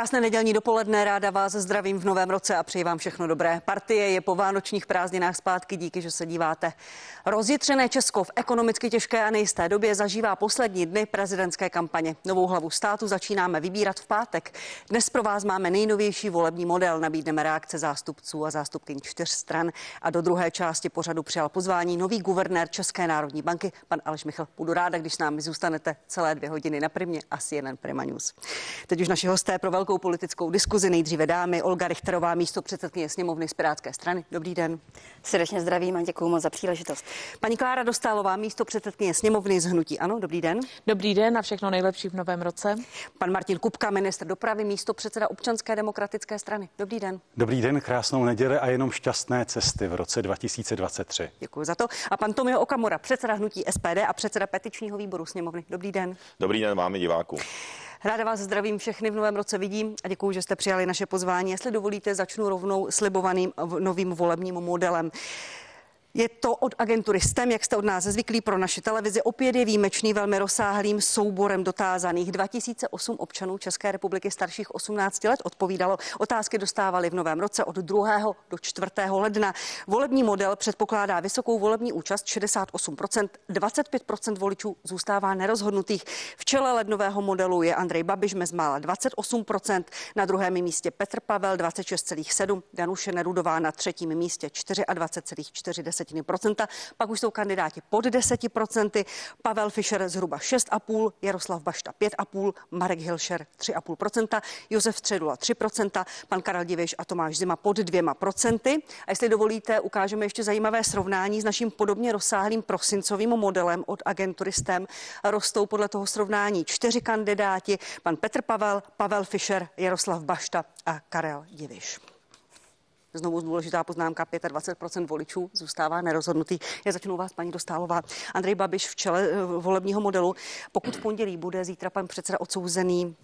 Krásné nedělní dopoledne, ráda vás zdravím v novém roce a přeji vám všechno dobré. Partie je po vánočních prázdninách zpátky, díky, že se díváte. Rozjitřené Česko v ekonomicky těžké a nejisté době zažívá poslední dny prezidentské kampaně. Novou hlavu státu začínáme vybírat v pátek. Dnes pro vás máme nejnovější volební model. Nabídneme reakce zástupců a zástupkyň čtyř stran. A do druhé části pořadu přijal pozvání nový guvernér České národní banky, pan Aleš Michal. Budu ráda, když s námi zůstanete celé dvě hodiny na primě a CNN Prima News. Teď už naši hosté pro velkou politickou diskuzi. Nejdříve dámy Olga Richterová, místo předsedkyně sněmovny z Pirátské strany. Dobrý den. Srdečně zdravím a děkuji moc za příležitost. Paní Klára Dostálová, místo předsedkyně sněmovny z Hnutí. Ano, dobrý den. Dobrý den a všechno nejlepší v novém roce. Pan Martin Kupka, ministr dopravy, místo předseda občanské demokratické strany. Dobrý den. Dobrý den, krásnou neděli a jenom šťastné cesty v roce 2023. Děkuji za to. A pan Tomio Okamura, předseda hnutí SPD a předseda petičního výboru sněmovny. Dobrý den. Dobrý den vám diváků. Ráda vás zdravím všechny v novém roce vidím a děkuji, že jste přijali naše pozvání. Jestli dovolíte, začnu rovnou slibovaným novým volebním modelem. Je to od agentury STEM, jak jste od nás zvyklí pro naši televizi. Opět je výjimečný, velmi rozsáhlým souborem dotázaných. 2008 občanů České republiky starších 18 let odpovídalo. Otázky dostávali v novém roce od 2. do 4. ledna. Volební model předpokládá vysokou volební účast 68%, 25% voličů zůstává nerozhodnutých. V čele lednového modelu je Andrej Babiš mezmála 28%, na druhém místě Petr Pavel 26,7%, Danuše Nerudová na třetím místě 24,4%. 0,2%. Pak už jsou kandidáti pod 10%. Pavel Fischer zhruba 6,5%, Jaroslav Bašta 5,5%, Marek Hilšer 3,5%, Josef Středula 3%, pan Karel Divěš a Tomáš Zima pod 2%. A jestli dovolíte, ukážeme ještě zajímavé srovnání s naším podobně rozsáhlým prosincovým modelem od agentury STEM. Rostou podle toho srovnání čtyři kandidáti, pan Petr Pavel, Pavel Fischer, Jaroslav Bašta a Karel Diviš. Znovu důležitá poznámka, 25% voličů zůstává nerozhodnutý. Já začnu vás, paní Dostálová. Andrej Babiš v čele eh, volebního modelu. Pokud v pondělí bude zítra pan předseda odsouzený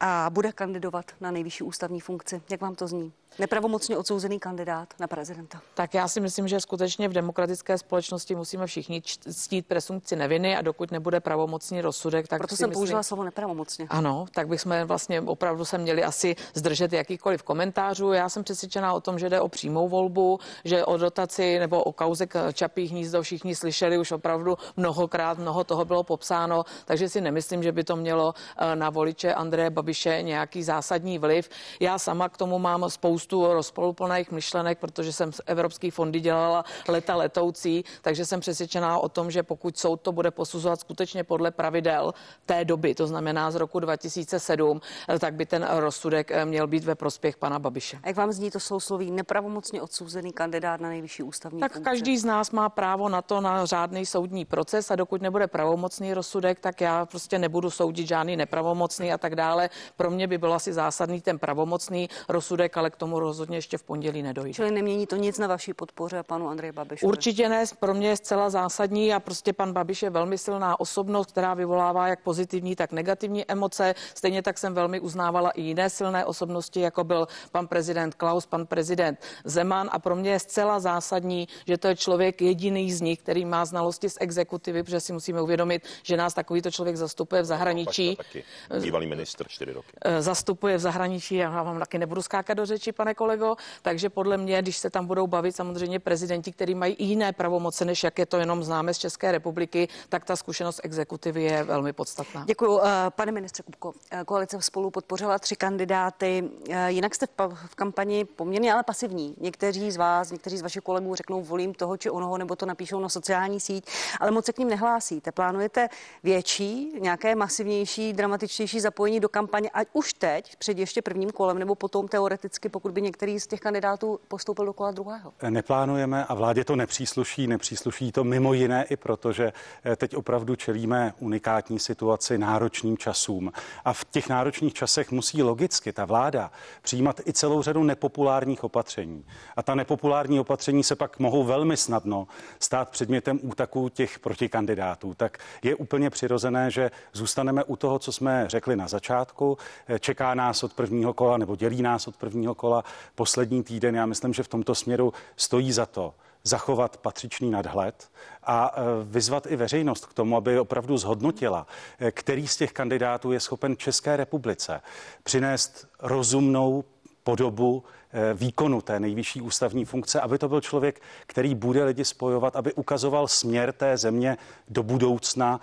a bude kandidovat na nejvyšší ústavní funkci, jak vám to zní? Nepravomocně odsouzený kandidát na prezidenta. Tak já si myslím, že skutečně v demokratické společnosti musíme všichni ctít presumpci neviny a dokud nebude pravomocný rozsudek, tak Proto si jsem myslím, použila slovo nepravomocně. Ano, tak bychom vlastně opravdu se měli asi zdržet jakýkoliv komentářů. Já jsem přesvědčená o tom, že jde o přímou volbu, že o dotaci nebo o kauze Čapí hnízdo všichni slyšeli už opravdu mnohokrát, mnoho toho bylo popsáno, takže si nemyslím, že by to mělo eh, na voliče Andreje Babiše nějaký zásadní vliv. Já sama k tomu mám spoustu spoustu rozpoluplných myšlenek, protože jsem z Evropských fondy dělala leta letoucí, takže jsem přesvědčená o tom, že pokud soud to bude posuzovat skutečně podle pravidel té doby, to znamená z roku 2007, tak by ten rozsudek eh, měl být ve prospěch pana Babiše. A jak vám zní to sousloví nepravomocně odsouzený kandidát na nejvyšší ústavní Tak funkci? každý z nás má právo na to, na řádný soudní proces a dokud nebude pravomocný rozsudek, tak já prostě nebudu soudit žádný nepravomocný a tak dále. Pro mě by byl asi zásadný ten pravomocný rozsudek, ale k tomu rozhodně ještě v pondělí nedojde. Čili nemění to nic na vaší podpoře panu Andreji Babišovi? Určitě ne, pro mě je zcela zásadní a prostě pan Babiš je velmi silná osobnost, která vyvolává jak pozitivní, tak negativní emoce. Stejně tak jsem velmi uznávala i jiné silné osobnosti, jako byl pan prezident Klaus, pan prezident Zeman a pro mě je zcela zásadní, že to je člověk jediný z nich, který má znalosti z exekutivy, protože si musíme uvědomit, že nás takovýto člověk zastupuje v zahraničí. Taky bývalý ministr čtyři roky. Eh, zastupuje v zahraničí, já vám taky nebudu skákat do řeči, pane kolego. Takže podle mě, když se tam budou bavit samozřejmě prezidenti, kteří mají jiné pravomoce, než jak je to jenom známe z České republiky, tak ta zkušenost exekutivy je velmi podstatná. Děkuji. Eh, pane ministře Kupko, eh, koalice spolu podpořila tři kandidáty. Eh, jinak jste v kampani poměrně ale pasivní. Někteří z vás, někteří z vašich kolegů řeknou, volím toho či onoho, nebo to napíšou na sociální síť, ale moc se k ním nehlásíte. Plánujete větší, nějaké masivnější, dramatičtější zapojení do kampaně, ať už teď, před ještě prvním kolem, nebo potom teoreticky, pokud by některý z těch kandidátů postoupil do kola druhého? Neplánujeme a vládě to nepřísluší. Nepřísluší to mimo jiné i proto, že eh, teď opravdu čelíme unikátní situaci, náročným časům. A v těch náročných časech musí logicky ta vláda přijímat i celou řadu nepopulárních opatření. A ta nepopulární opatření se pak mohou velmi snadno stát předmětem útaku těch protikandidátů. Tak je úplně přirozené, že zůstaneme u toho, co jsme řekli na začátku. Eh, čeká nás od prvního kola nebo dělí nás od prvního kola poslední týden. Já myslím, že v tomto směru stojí za to zachovat patřičný nadhled a eh, vyzvat i veřejnost k tomu, aby opravdu zhodnotila, eh, který z těch kandidátů je schopen České republice přinést rozumnou podobu eh, výkonu té nejvyšší ústavní funkce, aby to byl člověk, který bude lidi spojovat, aby ukazoval směr té země do budoucna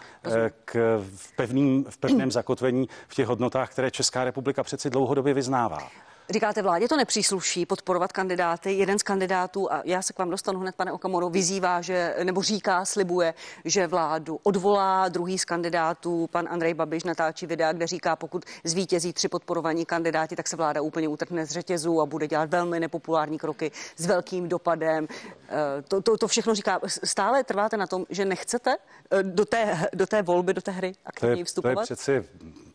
k v, pevným, v pevném zakotvení v těch hodnotách, které Česká republika přeci dlouhodobě vyznává. Říkáte, vládě to nepřísluší podporovat kandidáty. Jeden z kandidátů, a já se k vám dostanu hned, pane Okamoro, vyzývá, že, nebo říká, slibuje, že vládu odvolá. Druhý z kandidátů, pan Andrej Babiš, natáčí videa, kde říká, pokud zvítězí tři podporovaní kandidáti, tak se vláda úplně utrhne z řetězu a bude dělat velmi nepopulární kroky s velkým dopadem. Eh, to, to, to všechno říká. Stále trváte na tom, že nechcete eh, do té, do té volby, do té hry aktivně vstupovat? To je přeci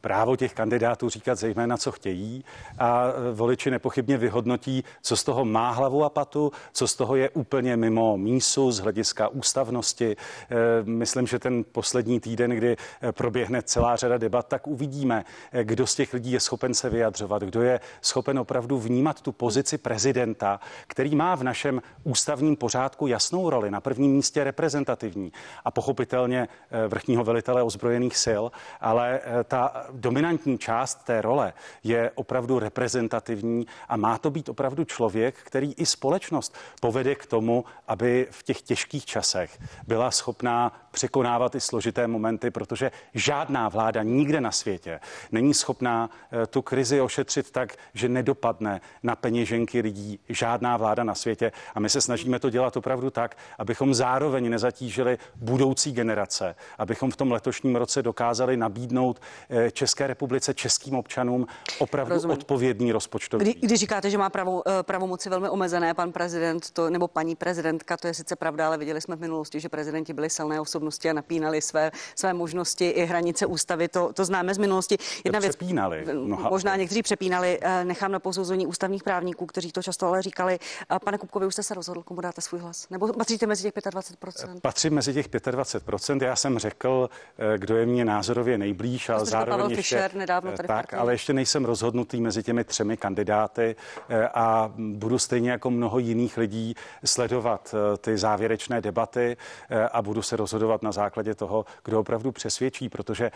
právo těch kandidátů říkat zejména, co chtějí a e, voliči nepochybně vyhodnotí, co z toho má hlavu a patu, co z toho je úplně mimo mísu z hlediska ústavnosti. E, myslím, že ten poslední týden, kdy e, proběhne celá řada debat, tak uvidíme, kdo z těch lidí je schopen se vyjadřovat, kdo je schopen opravdu vnímat tu pozici prezidenta, který má v našem ústavním pořádku jasnou roli, na prvním místě reprezentativní a pochopitelně vrchního velitele ozbrojených sil, ale ta dominantní část té role je opravdu reprezentativní a má to být opravdu člověk, který i společnost povede k tomu, aby v těch těžkých časech byla schopná překonávat i složité momenty, protože žádná vláda nikde na světě není schopná eh, tu krizi ošetřit tak, že nedopadne na peněženky lidí žádná vláda na světě. A my se snažíme to dělat opravdu tak, abychom zároveň nezatížili budoucí generace, abychom v tom letošním roce dokázali nabídnout eh, České republice, českým občanům opravdu Rozumím. odpovědný rozpočtový. Kdy, když říkáte, že má pravo, eh, pravomoci velmi omezené, pan prezident to, nebo paní prezidentka, to je sice pravda, ale viděli jsme v minulosti, že prezidenti byli silné osobnosti a napínali své, své možnosti i hranice ústavy. To, to známe z minulosti. Jedna věc, přepínali. Možná někteří přepínali. Eh, nechám na posouzení ústavních právníků, kteří to často ale říkali. Pane Kupkovi, už jste se rozhodl, komu dáte svůj hlas? Nebo patříte mezi těch 25%? Patřím mezi těch 25%. Já jsem řekl, eh, kdo je mě názorově nejblíž, ale zároveň ještě, nedávno tady tak, ale ještě nejsem rozhodnutý mezi těmi třemi kandidáty eh, a budu stejně jako mnoho jiných lidí sledovat eh, ty závěrečné debaty eh, a budu se rozhodovat na základě toho, kdo opravdu přesvědčí, protože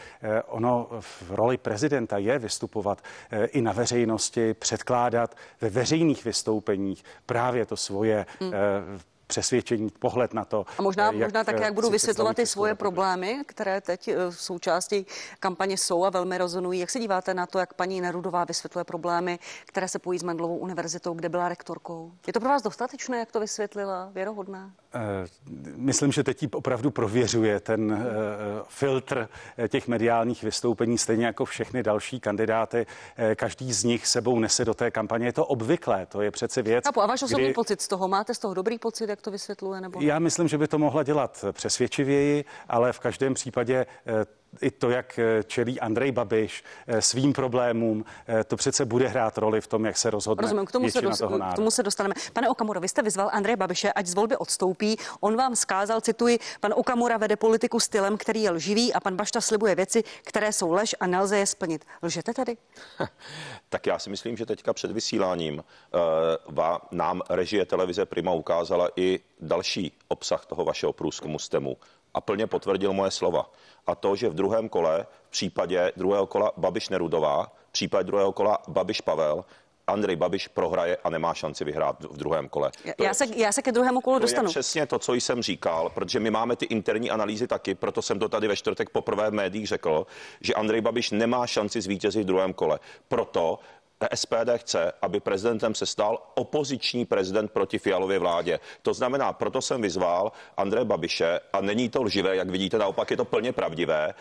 ono v roli prezidenta je vystupovat i na veřejnosti, předkládat ve veřejných vystoupeních právě to svoje hmm přesvědčení, pohled na to. A možná, jak, možná také, jak budu vysvětlovat ty svoje problémy, které teď v eh, součástí kampaně jsou a velmi rezonují. Jak se díváte na to, jak paní Nerudová vysvětluje problémy, které se pojí s Mendlovou univerzitou, kde byla rektorkou? Je to pro vás dostatečné, jak to vysvětlila? Věrohodná? Eh, myslím, že teď opravdu prověřuje ten uh, filtr těch mediálních vystoupení, stejně jako všechny další kandidáty. Každý z nich sebou nese do té kampaně. Je to obvyklé, to je přece věc. a váš osobní kdy... pocit z toho? Máte z toho dobrý pocit, jak to vysvětluje? Nebo... Já myslím, že by to mohla dělat přesvědčivěji, ale v každém případě eh, i to, jak eh, čelí Andrej Babiš eh, svým problémům, to přece bude hrát roli v tom, jak se rozhodne. Rozumím, k tomu, se, dos- toho k tomu se dostaneme. Pane Okamura, vy jste vyzval Andreje Babiše, ať z volby odstoupí. On vám skázal, cituji, pan Okamura vede politiku stylem, který je lživý a pan Bašta slibuje věci, které jsou lež a nelze je splnit. Lžete tady? tak já si myslím, že teďka před vysíláním uh, nám režie televize Prima ukázala i další obsah toho vašeho průzkumu STEMu a plně potvrdil moje slova. A to, že v druhém kole, v případě druhého kola Babiš Nerudová, v případě druhého kola Babiš Pavel, Andrej Babiš prohraje a nemá šanci vyhrát v druhém kole. Já, já, se, já se ke druhému kolu to dostanu. Je přesně to, co jsem říkal, protože my máme ty interní analýzy taky, proto jsem to tady ve čtvrtek poprvé v médiích řekl, že Andrej Babiš nemá šanci zvítězit v druhém kole. Proto SPD chce, aby prezidentem se stal opoziční prezident proti Fialově vládě. To znamená, proto jsem vyzval Andreje Babiše, a není to lživé, jak vidíte, naopak je to plně pravdivé,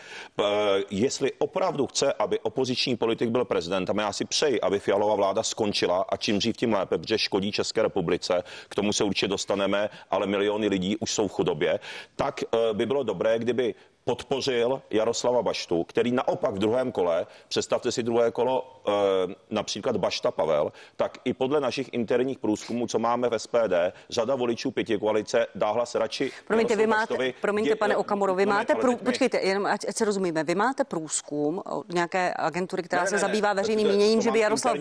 jestli opravdu chce, aby opoziční politik byl prezidentem, já si přeji, aby Fialová vláda skončila a čím dřív tím lépe, protože škodí České republice, k tomu se určitě dostaneme, ale miliony lidí už jsou v chudobě, tak eh, by bylo dobré, kdyby podpořil Jaroslava Baštu, který naopak v druhém kole, představte si druhé kolo, e, například Bašta Pavel, tak i podle našich interních průzkumů, co máme v SPD, řada voličů pěti koalice dá hlas radši. Promiňte, vy máte, Baštovi. promiňte, Je- pane Okamuro, vy ne, máte, prů, počkejte, jenom ať, ať se rozumíme, vy máte průzkum od nějaké agentury, která Ne, se ne, ne, zabývá to- veřejným míněním, že by Jaroslav,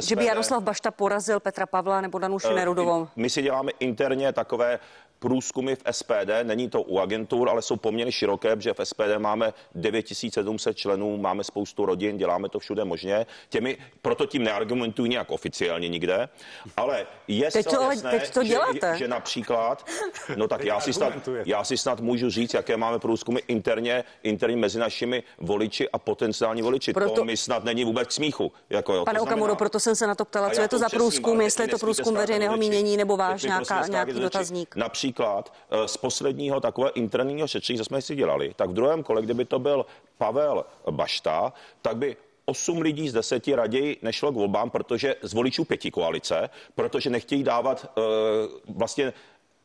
že by. Jaroslav Bašta porazil Petra Pavla nebo Danuši Eh, Nerudovou. My si děláme interně takové průzkumy v SPD, není to u agentur, ale jsou poměrně široké, protože v SPD máme 9700 členů, máme spoustu rodin, děláme to všude možně. Těmi, proto tím neargumentuji nějak oficiálně nikde, ale je Teď to jasné, teď to že, děláte. že například, no tak já si, snad, já si snad můžu říct, jaké máme průzkumy interně, interně mezi našimi voliči a potenciální voliči. Proto- To mi snad není vůbec smíchu. Jako, jo, Pane znamená- Okamuro, proto jsem se na to ptala, co je to za upřesním, průzkum, jestli je to průzkum veřejného mínění nebo váš nějaká, nějaký dotazník. Například eh, z posledního takového interního šetření, co jsme si dělali, tak v druhém kole, kdyby to byl Pavel Bašta, tak by 8 lidí z 10 raději nešlo k volbám, protože z voličů pěti koalice, protože nechtějí dávat eh, vlastně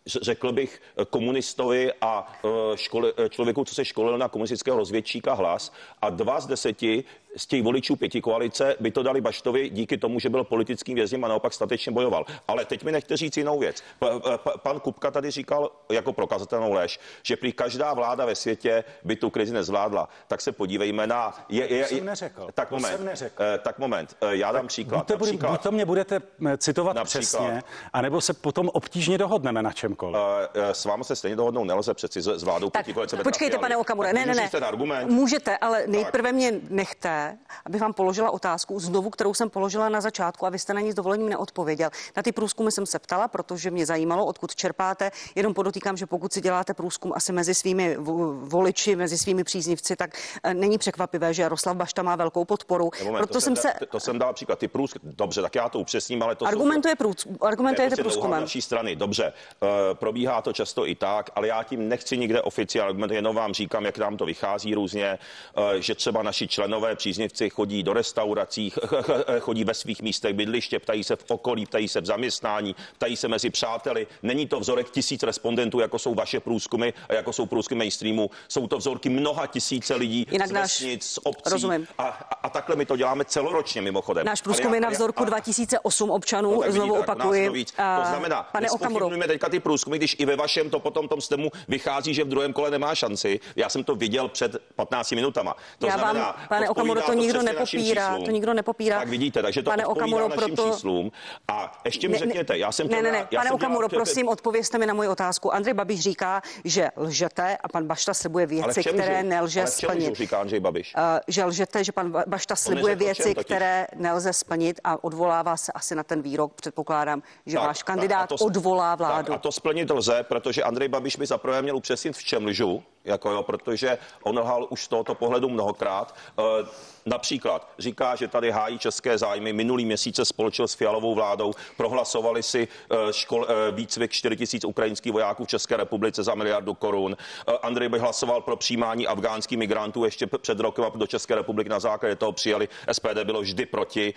řekl bych komunistovi a eh, škole, člověku, co se školil na komunistického rozvědčíka hlas a dva z deseti z těch voličů pěti koalice by to dali Baštovi díky tomu, že byl politickým vězněm a naopak statečně bojoval. Ale teď mi nechte říct jinou věc. P- p- pan Kupka tady říkal jako prokazatelnou lež, že prý každá vláda ve světě by tu krizi nezvládla. Tak se podívejme na... Je, je, jsem je, neřekl. Tak moment. jsem neřekl. Eh, Tak moment. Eh, Já dám příklad. Buď to, Například- buď to mě budete eh, citovat Například. přesně, anebo se potom obtížně dohodneme na čemkoliv. Eh, eh, S vámi se stejně dohodnout nelze přeci s vládou Tak, pětikoalice Petra počkejte, pane Okamure, Tak ne, ne, ne. argument? Můžete, ale nejprve mě nechte, abych vám položila otázku znovu, kterou jsem položila na začátku a vy jste na ní s dovolením neodpověděl. Na ty průzkumy jsem se ptala, protože mě zajímalo, odkud čerpáte. Jenom podotýkám, že pokud si děláte průzkum asi mezi svými vo- voliči, mezi svými příznivci, tak eh, není překvapivé, že Jaroslav Bašta má velkou podporu. Ne, moment, Proto to jsem se... To, jsem dal příklad. Ty průzkum, dobře, tak já to upřesním, ale to Argumentuje průz- jsou, argumentujete to je prostě know-how průzkumem. naší strany. Dobře, uh, probíhá to často i tak, ale já tím nechci nikde oficiálně argumentovat, jenom vám říkám, jak nám to vychází různě, uh, že třeba naši členové příznivci chodí do restaurací, ch- ch- ch- chodí ve svých místech bydliště, ptají se v okolí, ptají se v zaměstnání, ptají se mezi přáteli. Není to vzorek tisíc respondentů, jako jsou vaše průzkumy a jako jsou průzkumy mainstreamu. Jsou to vzorky mnoha tisíce lidí Jinak z vesnic, z obcí. Rozumím. A, a, a takhle my to děláme celoročně mimochodem. Náš průzkum já- je na vzorku a- 2008 občanů, No, tak znovu vidíte, opakuji. To, znamená, pane Okamuro, teďka ty průzkumy, když i ve vašem to potom tom stemu vychází, že v druhém kole nemá šanci. Já jsem to viděl před 15 minutama. To Já znamená, vám, pane Okamuro, to nikdo nepopírá, to nikdo nepopírá. Tak vidíte, takže to Pane Okamuro, našim proto- číslům. A ještě mi Ne, řekněte, já jsem ne, ne, ne, já pane Okamuro, dělal- prosím, odpovězte mi na moji otázku. Andrej Babiš říká, že lžete a pan Bašta slibuje věci, které nelže Ale splnit. říká Andřej Babiš. Uh, že lžete, že pan Ba- Bašta slibuje věci, které nelze splnit a odvolává se asi na ten výrok. Předpokládám, že Tak, váš kandidát to- odvolá vládu. Tak, a to splnit lze, protože Andrej Babiš by zaprvé měl upřesnit, v čem lžu, jako jo, protože on lhal už z tohoto pohledu mnohokrát. E, například říká, že tady hájí české zájmy. Minulý měsíc se spolčil s Fialovou vládou, prohlasovali si e, škol, e, výcvik 4 tisíc ukrajinských vojáků v České republice za miliardu korun. E, Andrej by hlasoval pro přijímání afgánských migrantů ještě před rokem do České republiky. Na základě toho přijali. SPD bylo vždy proti.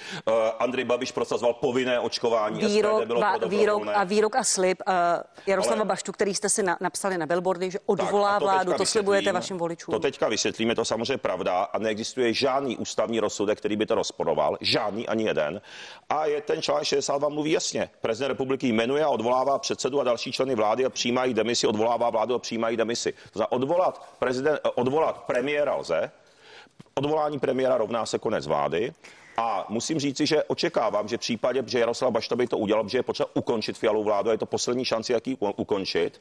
Andrej Babiš prosazoval povinné očkování. Výrok, SPD bylo pro výrok a výrok a slib uh, Jaroslava Ale- Baštu, který jste si na, napsali na billboardy, že Tak, odvolá a to vládu, to slibujete vašim voličům. To teďka vysvětlíme, to samozřejmě pravda a neexistuje žádný ústavní rozsudek, který by to rozporoval, žádný ani jeden. A je ten článek 62 mluví jasně. Prezident republiky jmenuje a odvolává předsedu a další členy vlády a přijímají demisi, odvolává vládu a přijímají demisi. Znamená, odvolat, prezident, odvolat premiéra lze, odvolání premiéra rovná se konec vlády. A musím říci, že očekávám, že v případě, že Jaroslav Bašta by to udělal, že je potřeba ukončit Fialovou vládu, a je to poslední šanci, jak ji ukončit,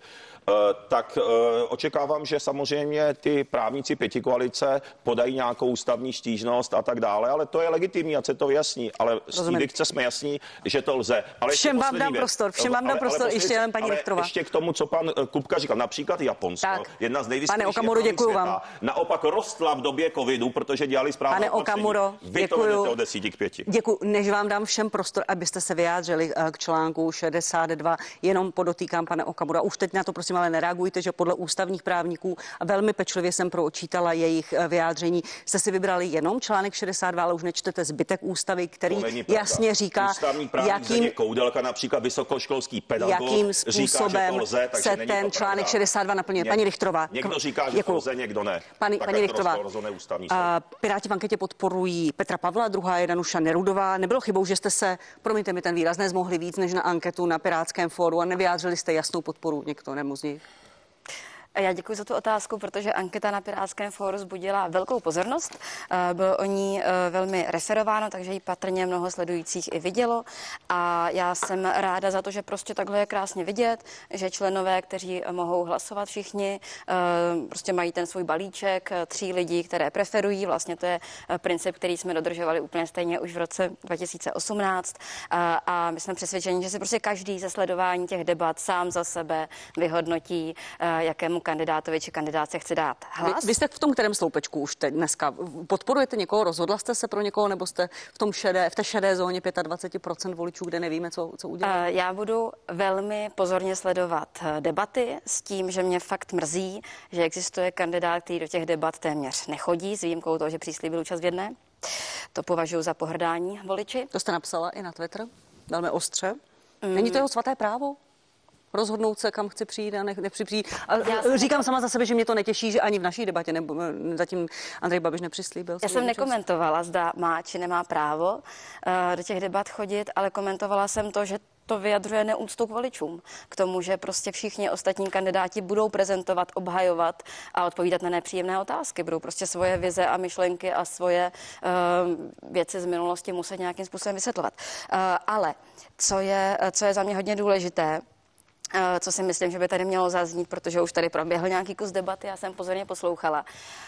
eh, tak eh, očekávám, že samozřejmě ty právníci pětikoalice podají nějakou ústavní stížnost a tak dále, ale to je legitimní, ať se to vyjasní. Ale z Rozumím. dikce jsme jasní, že to lze. Ale Všem vám dám věc. prostor, všem vám dám prostor. poslední Ještě jenom paní Richterová. Ještě k tomu, co pan eh, Kupka říkal, například Japonsko, Tak. jedna z Pane Okamuro, světa, vám. naopak rostla v době covidu, protože dělali správné Pane. Okamuro, Vy 10 k 5. Děkuji. Než vám dám všem prostor, abyste se vyjádřili eh, k článku 62, jenom podotýkám, pane Okamura, už teď na to prosím ale nereagujte, že podle ústavních právníků a velmi pečlivě jsem proočítala jejich eh, vyjádření. Jste si vybrali jenom článek 62, ale už nečtete zbytek ústavy, který jasně říká, jakým, Koudelka, například vysokoškolský pedagog, jakým říká, způsobem že to lze, se není ten to článek pravda. 62 naplňuje. Ně- Paní Richtrová. Někdo říká, že Děkuju. to lze, někdo ne. Pani, tak paní Richtrová, a Piráti v anketě podporují Petra Pavla, druhá je Danuša Nerudová. Nebylo chybou, že jste se, promiňte mi ten výraz, nezmohli víc než na anketu na Pirátském fóru a nevyjádřili jste jasnou podporu někdo z nich? Já děkuji za tu otázku, protože anketa na Pirátském fóru zbudila velkou pozornost. Eh, Bylo o ní eh, velmi referováno, takže ji patrně mnoho sledujících i vidělo. A já jsem ráda za to, že prostě takhle je krásně vidět, že členové, kteří mohou hlasovat všichni, eh, prostě mají ten svůj balíček tří lidí, které preferují. Vlastně to je princip, který jsme dodržovali úplně stejně už v roce 2018. A, my jsme přesvědčeni, že si prostě každý ze sledování těch debat sám za sebe vyhodnotí, jakému kandidátovi či kandidátce chce dát Vy, hlas. vy jste v tom kterém sloupečku už teď dneska? Podporujete někoho, rozhodla jste se pro někoho, nebo jste v, tom šedé, v té šedé zóně 25% voličů, kde nevíme, co, co udělat? Eh, Já budu velmi pozorně sledovat eh, debaty s tím, že mě fakt mrzí, že existuje kandidát, který do těch debat téměř nechodí, s výjimkou toho, že přislíbil účast v jedné. To považuji za pohrdání voliči. To jste napsala i na Twitter, velmi ostře. Není to jeho svaté právo? Rozhodnout se, kam chci přijít a ne, nechci přijít. A Já říkám sama za sebe, že mě to netěší, že ani v naší debatě nebo, zatím Andrej Babiš nepřislíbil. Já jsem účast. nekomentovala, zda má či nemá právo eh, do těch debat chodit, ale komentovala jsem to, že to vyjadřuje neúctu k voličům. K tomu, že prostě všichni ostatní kandidáti budou prezentovat, obhajovat a odpovídat na nepříjemné otázky. Budou prostě svoje vize a myšlenky a svoje uh, věci z minulosti muset nějakým způsobem vysvětlovat. Uh, ale co je, co je za mě hodně důležité, Eh, co si myslím, že by tady mělo zaznít, protože už tady proběhl nějaký kus debaty, já jsem pozorně poslouchala,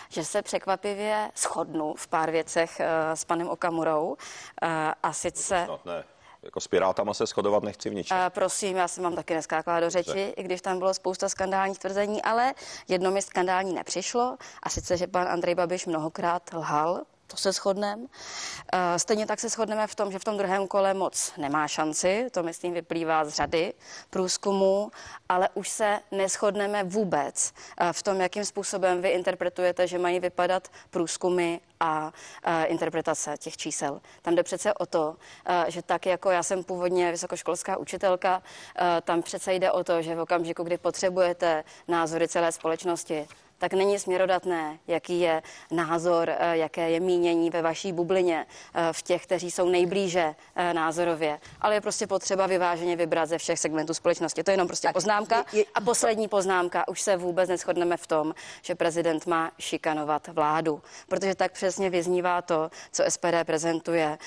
že se překvapivě shodnu v pár věcech eh, s panem Okamurou eh, a sice... Ne. Jako s pirátama se shodovat nechci v ničem. Uh, prosím, já jsem vám taky neskákala do řeči, i když tam bylo spousta skandálních tvrzení, ale jedno mi skandální nepřišlo a sice, že pan Andrej Babiš mnohokrát lhal, to se shodneme. Uh, stejně tak se shodneme v tom, že v tom druhém kole moc nemá šanci, to myslím vyplývá z řady průzkumů, ale už se neschodneme vůbec uh, v tom, jakým způsobem vy interpretujete, že mají vypadat průzkumy a uh, interpretace těch čísel. Tam jde přece o to, že tak jako já jsem původně vysokoškolská učitelka, tam přece jde o to, že v okamžiku, kdy potřebujete názory celé společnosti, tak není směrodatné, jaký je názor, eh, jaké je mínění ve vaší bublině, eh, v těch, kteří jsou nejblíže eh, názorově. Ale je prostě potřeba vyváženě vybrat ze všech segmentů společnosti. To je jenom prostě poznámka. je- je- A poslední poznámka. Už se vůbec neschodneme v tom, že prezident má šikanovat vládu. Protože tak přesně vyznívá to, co SPD prezentuje,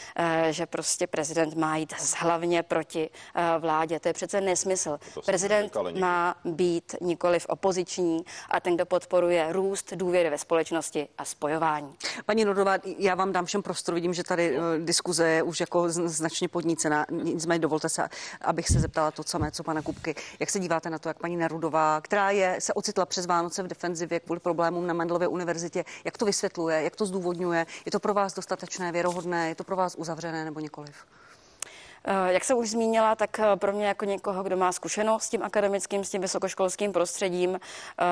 že prostě prezident má jít hlavně proti vládě. To je přece nesmysl. To Prezident má být nikoliv opoziční a ten, kdo podporuje růst důvěry ve společnosti a spojování. Paní Nordová, já vám dám všem prostor, vidím, že tady eh, diskuze je už jako značně podnícená. Nicméně dovolte se, abych se zeptala to samé, co pana Kupky. Jak se díváte na to, jak paní Nerudová, která je, se ocitla přes Vánoce v defenzivě kvůli problémům na Mendelově univerzitě, jak to vysvětluje, jak to zdůvodňuje? Je to pro vás dostatečné, věrohodné, je to pro vás uzavřené nebo nikoliv? Eh, Jak jsem už zmínila, tak eh, pro mě jako někoho, kdo má zkušenost s tím akademickým, s tím vysokoškolským prostředím, eh,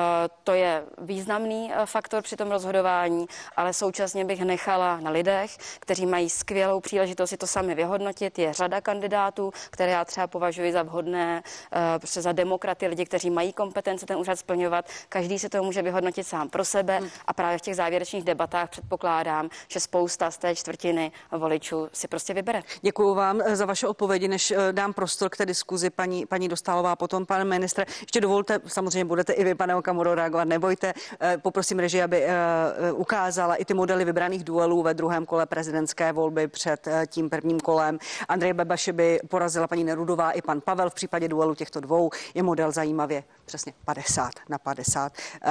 to je významný faktor při tom rozhodování, ale současně bych nechala na lidech, kteří mají skvělou příležitost si to sami vyhodnotit. Je řada kandidátů, které já třeba považuji za vhodné, prostě za demokraty, lidi, kteří mají kompetence ten úřad splňovat. Každý si to může vyhodnotit sám pro sebe a právě v těch závěrečných debatách předpokládám, že spousta z té čtvrtiny voličů si prostě vybere. Děkuji vám za vaše odpovědi, než eh, dám prostor k té diskuzi paní, paní Dostálová, potom pan ministr. Ještě dovolte, samozřejmě budete i vy, pane Okamuro, reagovat, nebojte. Eh, Poprosím režii, aby eh, ukázala i ty modely vybraných duelů ve druhém kole prezidentské volby před tím prvním kolem. Andrej Babaše by porazila paní Nerudová i pan Pavel. V případě duelu těchto dvou je model zajímavě přesně 50 na 50. Eh,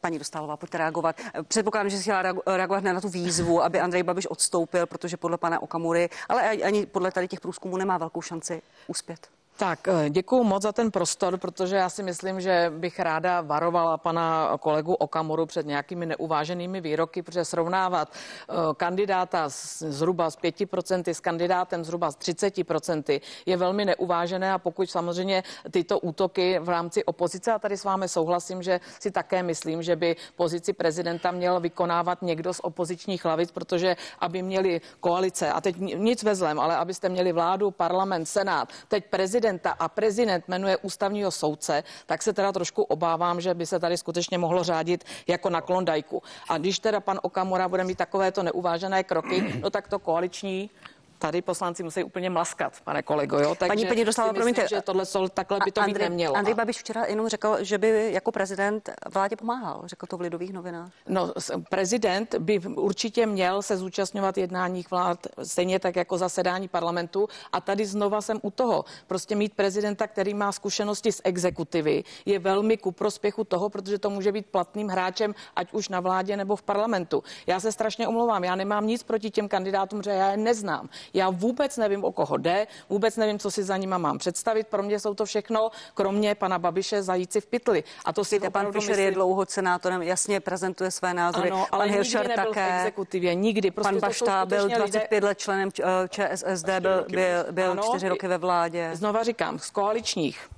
Paní Dostálová, pojďte reagovat. Předpokládám, že si chtěla reago- reagovat na tu výzvu, aby Andrej Babiš odstoupil, protože podle pana Okamury, ale ani- ani podle tady těch průzkumů nemá velkou šanci uspět. Tak eh, děkuji moc za ten prostor, protože já si myslím, že bych ráda varovala pana kolegu Okamoru před nějakými neuváženými výroky, protože srovnávat eh, kandidáta zhruba z 5% s kandidátem zhruba z 30% je velmi neuvážené a pokud samozřejmě tyto útoky v rámci opozice, a tady s vámi souhlasím, že si také myslím, že by pozici prezidenta měl vykonávat někdo z opozičních lavic, protože aby měli koalice, a teď nic ve zlem, ale abyste měli vládu, parlament, senát, teď prezidenta a prezident jmenuje ústavního soudce, tak se teda trošku obávám, že by se tady skutečně mohlo řádit jako na klondajku. A když teda pan Okamura bude mít takovéto neuvážené kroky, no tak to koaliční tady poslanci musí úplně mlaskat, pane kolego. Jo? Takže Paní Penidoslava, promiňte, že tohle sol, takhle by to Andrej, být nemělo. Andrej Babiš včera jenom řekl, že by jako prezident vládě pomáhal. Řekl to v Lidových novinách. No, prezident by určitě měl se zúčastňovat jednáních vlád, stejně tak jako zasedání parlamentu. A tady znova jsem u toho. Prostě mít prezidenta, který má zkušenosti z exekutivy, je velmi ku prospěchu toho, protože to může být platným hráčem, ať už na vládě nebo v parlamentu. Já se strašně omlouvám, já nemám nic proti těm kandidátům, že já je neznám. Já vůbec nevím, o koho jde, vůbec nevím, co si za nima mám představit. Pro mě jsou to všechno, kromě pana Babiše, zajíci v pytli. A to si Víte, pan Fischer myslím... je dlouho senátorem, jasně prezentuje své názory. Ano, ale pan Hilšer také. V exekutivě, nikdy. Prostě pan Bašta byl 25 lidé... let členem ČSSD, byl, byl, byl ano, čtyři roky ve vládě. Znova říkám, z koaličních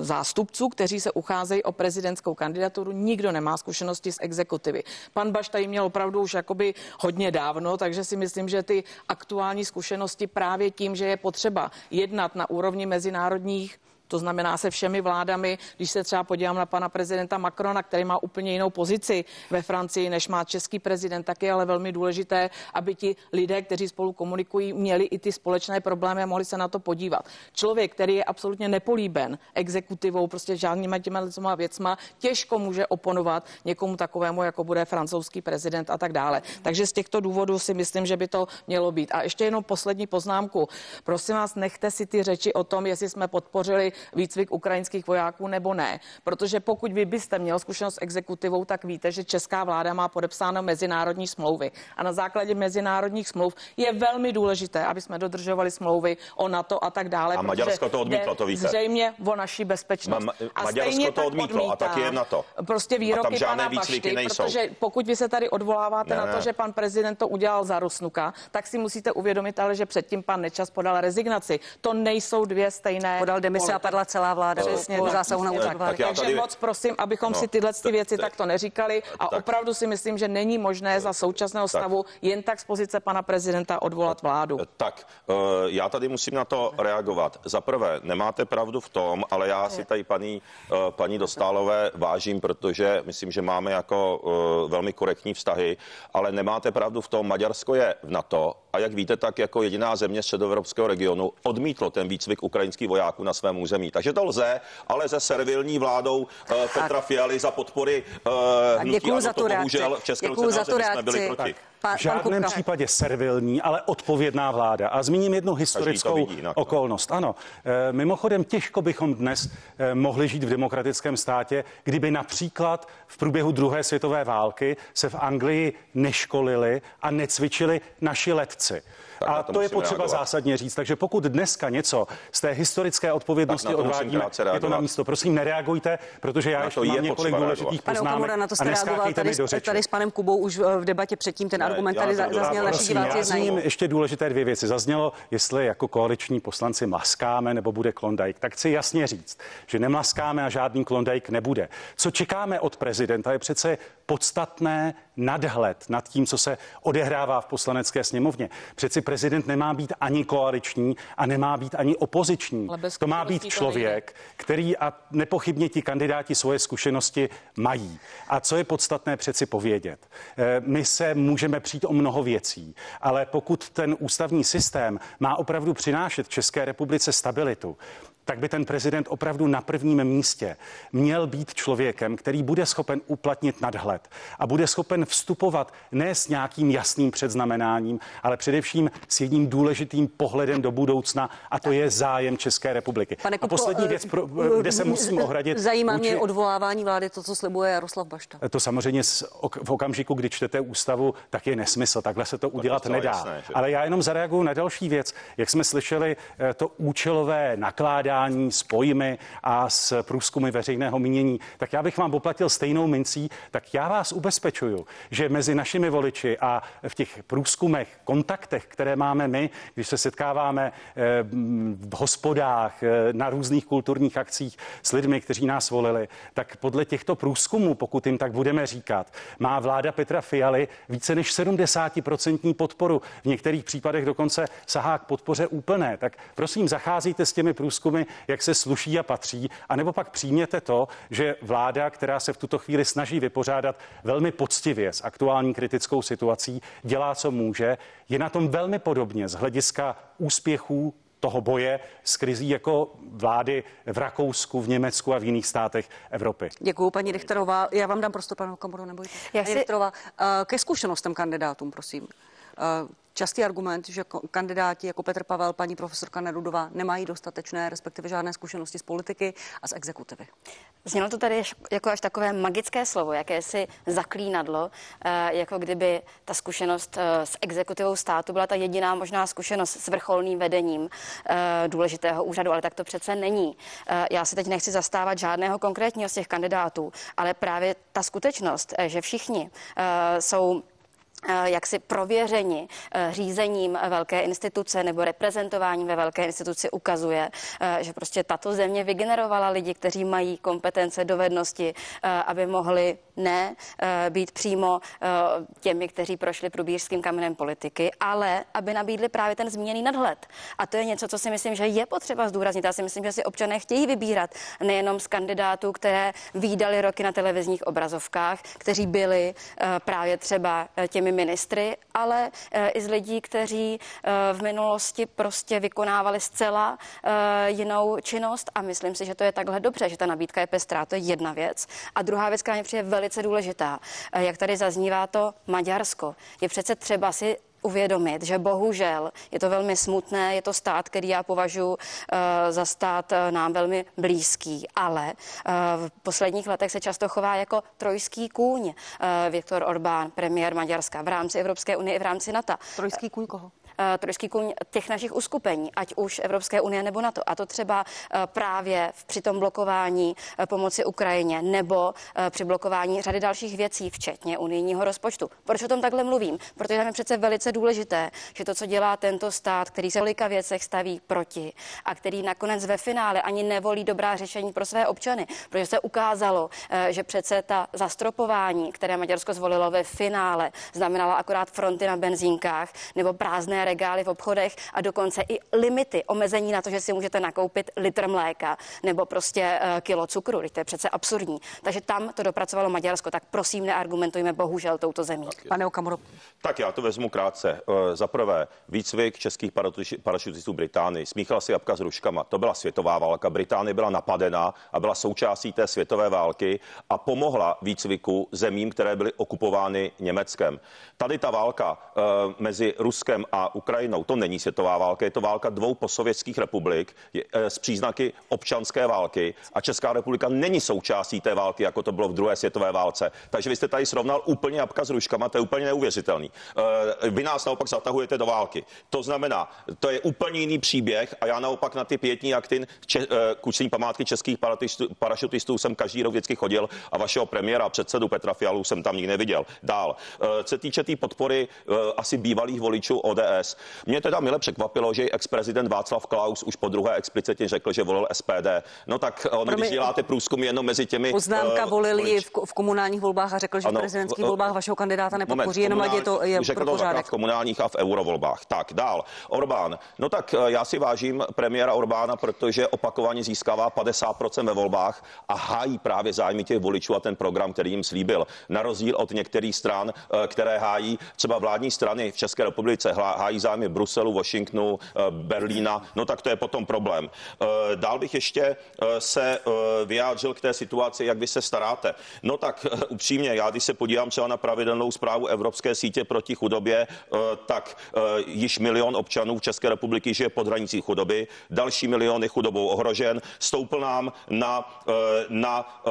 zástupců, kteří se ucházejí o prezidentskou kandidaturu. Nikdo nemá zkušenosti z exekutivy. Pan Bašta ji měl opravdu už jakoby hodně dávno, takže si myslím, že ty aktuální zkušenosti právě tím, že je potřeba jednat na úrovni mezinárodních to znamená se všemi vládami. Když se třeba podívám na pana prezidenta Macrona, který má úplně jinou pozici ve Francii, než má český prezident, tak je ale velmi důležité, aby ti lidé, kteří spolu komunikují, měli i ty společné problémy a mohli se na to podívat. Člověk, který je absolutně nepolíben exekutivou, prostě žádnýma těma věcma, těžko může oponovat někomu takovému, jako bude francouzský prezident a tak dále. Takže z těchto důvodů si myslím, že by to mělo být. A ještě jenom poslední poznámku. Prosím vás, nechte si ty řeči o tom, jestli jsme podpořili výcvik ukrajinských vojáků nebo ne. Protože pokud vy byste měl zkušenost s exekutivou, tak víte, že česká vláda má podepsáno mezinárodní smlouvy. A na základě mezinárodních smluv je velmi důležité, aby jsme dodržovali smlouvy o NATO a tak dále. A Maďarsko to odmítlo, to víte. Zřejmě o naší bezpečnost. Ma- a Maďarsko to odmítlo odmítá, a taky je na to. Prostě výroky pana Bašty, nejsou. protože pokud vy se tady odvoláváte ne, na to, že pan prezident to udělal za Rusnuka, tak si musíte uvědomit, ale že předtím pan Nečas podal rezignaci. To nejsou dvě stejné. Podal demisi a padla celá vláda Přesně, po zásahu na úřad vlády. Takže tady... moc prosím, abychom no, si tyhle ty věci tak, takto neříkali a tak. opravdu si myslím, že není možné za současného stavu tak. jen tak z pozice pana prezidenta odvolat vládu. Tak, eh, já tady musím na to reagovat. Za prvé, nemáte pravdu v tom, ale já si tady paní, eh, paní Dostálové vážím, protože myslím, že máme jako eh, velmi korektní vztahy, ale nemáte pravdu v tom, Maďarsko je v NATO a jak víte, tak jako jediná země středoevropského regionu odmítlo ten výcvik ukrajinských vojáků na svém území. Takže to lze, ale ze servilní vládou uh, Petra Fialy za podpory uh, hnutí ano, za to bohužel v České jsme byli proti. Tak. Pa, v žádném případě servilní, ale odpovědná vláda. A zmíním jednu historickou jinak, no. okolnost. Ano, e, mimochodem těžko bychom dnes e, mohli žít v demokratickém státě, kdyby například v průběhu druhé světové války se v Anglii neškolili a necvičili naši letci. Tak a to, to je potřeba reagovat. zásadně říct. Takže pokud dneska něco z té historické odpovědnosti odvádíme, je to na místo. Prosím, nereagujte, protože já ještě mám několik důležitých poznámek. na to jste reagoval tady, tady s panem Kubou už v debatě předtím ten argument tady zazněl, naši diváci znají. ještě důležité dvě věci. Zaznělo, jestli jako koaliční poslanci maskáme nebo bude klondajk. Tak chci jasně říct, že nemaskáme a žádný klondajk nebude. Co čekáme od prezidenta je přece podstatné nadhled nad tím, co se odehrává v poslanecké sněmovně. Přeci prezident nemá být ani koaliční a nemá být ani opoziční. To má být člověk, který a nepochybně ti kandidáti svoje zkušenosti mají. A co je podstatné přeci povědět? Eh, my se můžeme přijít o mnoho věcí, ale pokud ten ústavní systém má opravdu přinášet České republice stabilitu, tak by ten prezident opravdu na prvním místě měl být člověkem, který bude schopen uplatnit nadhled a bude schopen vstupovat ne s nějakým jasným předznamenáním, ale především s jedním důležitým pohledem do budoucna a to je zájem České republiky. Pane Kupko, a poslední věc, pro, kde se musím ohradit. Zajímá mě odvolávání vlády, to, co slibuje Jaroslav Bašta. To samozřejmě v okamžiku, kdy čtete ústavu, tak je nesmysl. Takhle se to udělat nedá. Jasné, že? Ale já jenom zareaguju na další věc. Jak jsme slyšeli, eh, to účelové nakládání nakládání s pojmy a s průzkumy veřejného mínění, tak já bych vám poplatil stejnou mincí, tak já vás ubezpečuju, že mezi našimi voliči a v těch průzkumech, kontaktech, které máme my, když se setkáváme eh, v hospodách, eh, na různých kulturních akcích s lidmi, kteří nás volili, tak podle těchto průzkumů, pokud jim tak budeme říkat, má vláda Petra Fialy více než 70% podporu. V některých případech dokonce sahá k podpoře úplné. Tak prosím, zacházíte s těmi průzkumy, jak se sluší a patří, anebo pak přijměte to, že vláda, která se v tuto chvíli snaží vypořádat velmi poctivě s aktuální kritickou situací, dělá, co může, je na tom velmi podobně z hlediska úspěchů toho boje s krizí jako vlády v Rakousku, v Německu a v jiných státech Evropy. Děkuji, paní Richterová. Já vám dám prostor, panu Kamoru, nebojte. Já si... Richterová, eh, ke zkušenostem kandidátům, prosím. Eh, častý argument, že kandidáti jako Petr Pavel, paní profesorka Nerudová nemají dostatečné, respektive žádné zkušenosti z politiky a z exekutivy. Znělo to tady jako až takové magické slovo, jakési zaklínadlo, eh, jako kdyby ta zkušenost eh, s exekutivou státu byla ta jediná možná zkušenost s vrcholným vedením důležitého úřadu, ale tak to přece není. Já se teď nechci zastávat žádného konkrétního z těch kandidátů, ale právě ta skutečnost, že všichni jsou jaksi prověřeni eh, řízením velké instituce nebo reprezentováním ve velké instituci ukazuje, eh, že prostě tato země vygenerovala lidi, kteří mají kompetence, dovednosti, aby mohli ne být přímo těmi, kteří prošli průbířským kamenem politiky, ale aby nabídli právě ten zmíněný nadhled. A to je něco, co si myslím, že je potřeba zdůraznit. Já si myslím, že si občané chtějí vybírat nejenom z kandidátů, které výdali roky na televizních obrazovkách, kteří byli právě třeba těmi ministry, ale eh, i z lidí, kteří eh, v minulosti prostě vykonávali zcela eh, jinou činnost. A myslím si, že to je takhle dobře, že ta nabídka je pestrá, to je jedna věc. A druhá věc, která mě přijde velice důležitá, jak tady zaznívá to Maďarsko, je přece třeba si uvědomit, že bohužel je to velmi smutné, je to stát, který já považuji uh, za stát uh, nám velmi blízký, ale uh, v posledních letech se často chová jako trojský kůň Viktor Orbán, premiér Maďarska v rámci Evropské unie i v rámci NATO. Trojský kůň koho? Eh, trošku těch našich uskupení, ať už Evropské unie nebo NATO. A to třeba eh, právě při tom blokování eh, pomoci Ukrajině nebo při blokování řady dalších věcí, včetně unijního rozpočtu. Proč o tom takhle mluvím? Protože tam je přece velice důležité, že to, co dělá tento stát, který se v kolika věcech staví proti a který nakonec ve finále ani nevolí dobrá řešení pro své občany, protože se ukázalo, že přece ta zastropování, které Maďarsko zvolilo ve finále, znamenala akorát fronty na benzínkách nebo prázdné regály v obchodech a dokonce i limity, omezení na to, že si můžete nakoupit litr mléka nebo prostě uh, kilo cukru. To je přece absurdní. Takže tam to dopracovalo Maďarsko. Tak prosím, neargumentujme bohužel touto zemí. Pane Okamuro. Tak já to vezmu krátce. Uh, za prvé, výcvik českých parašutistů Británii. Smíchala si jabka s ruškama. To byla světová válka. Británie byla napadena a byla součástí té světové války a pomohla výcviku zemím, které byly okupovány Německem. Tady ta válka uh, mezi Ruskem a Ukrajinou. To není světová válka, je to válka dvou posovětských republik eh, s příznaky občanské války a Česká republika není součástí té války, jako to bylo v druhé světové válce. Takže vy jste tady srovnal úplně jabka s ruškama, to je úplně neuvěřitelný. Eh, vy nás naopak zatahujete do války. To znamená, to je úplně jiný příběh a já naopak na ty pětní akty če, eh, kuční památky českých parašutistů jsem každý rok vždycky chodil a vašeho premiéra, předsedu Petra Fialu jsem tam nikdy neviděl. Dál. Co se týče té tý podpory asi bývalých voličů ODS, ODS. Mě teda mile překvapilo, že ex-prezident Václav Klaus už po druhé explicitně řekl, že volil SPD. No tak on, Promi... když děláte průzkum jenom mezi těmi. Poznámka uh, volil ji v, v komunálních volbách a řekl, že ano, v prezidentských uh, volbách vašeho kandidáta nepodpoří, jenom ať je to je řekl to v komunálních a v eurovolbách. Tak dál. Orbán. No tak já si vážím premiéra Orbána, protože opakovaně získává 50% ve volbách a hájí právě zájmy těch voličů a ten program, který jim slíbil. Na rozdíl od některých stran, které hájí třeba vládní strany v České republice, hájí zájmy Bruselu, Washingtonu, eh, Berlína, no tak to je potom problém. Eh, dál bych ještě eh, se vyjádřil k té situaci, jak vy se staráte. No tak upřímně, já když se podívám třeba na pravidelnou zprávu Evropské sítě proti chudobě, tak již milion občanů v České republiky žije pod hranicí chudoby, další miliony chudobou ohrožen, stoupl nám na, na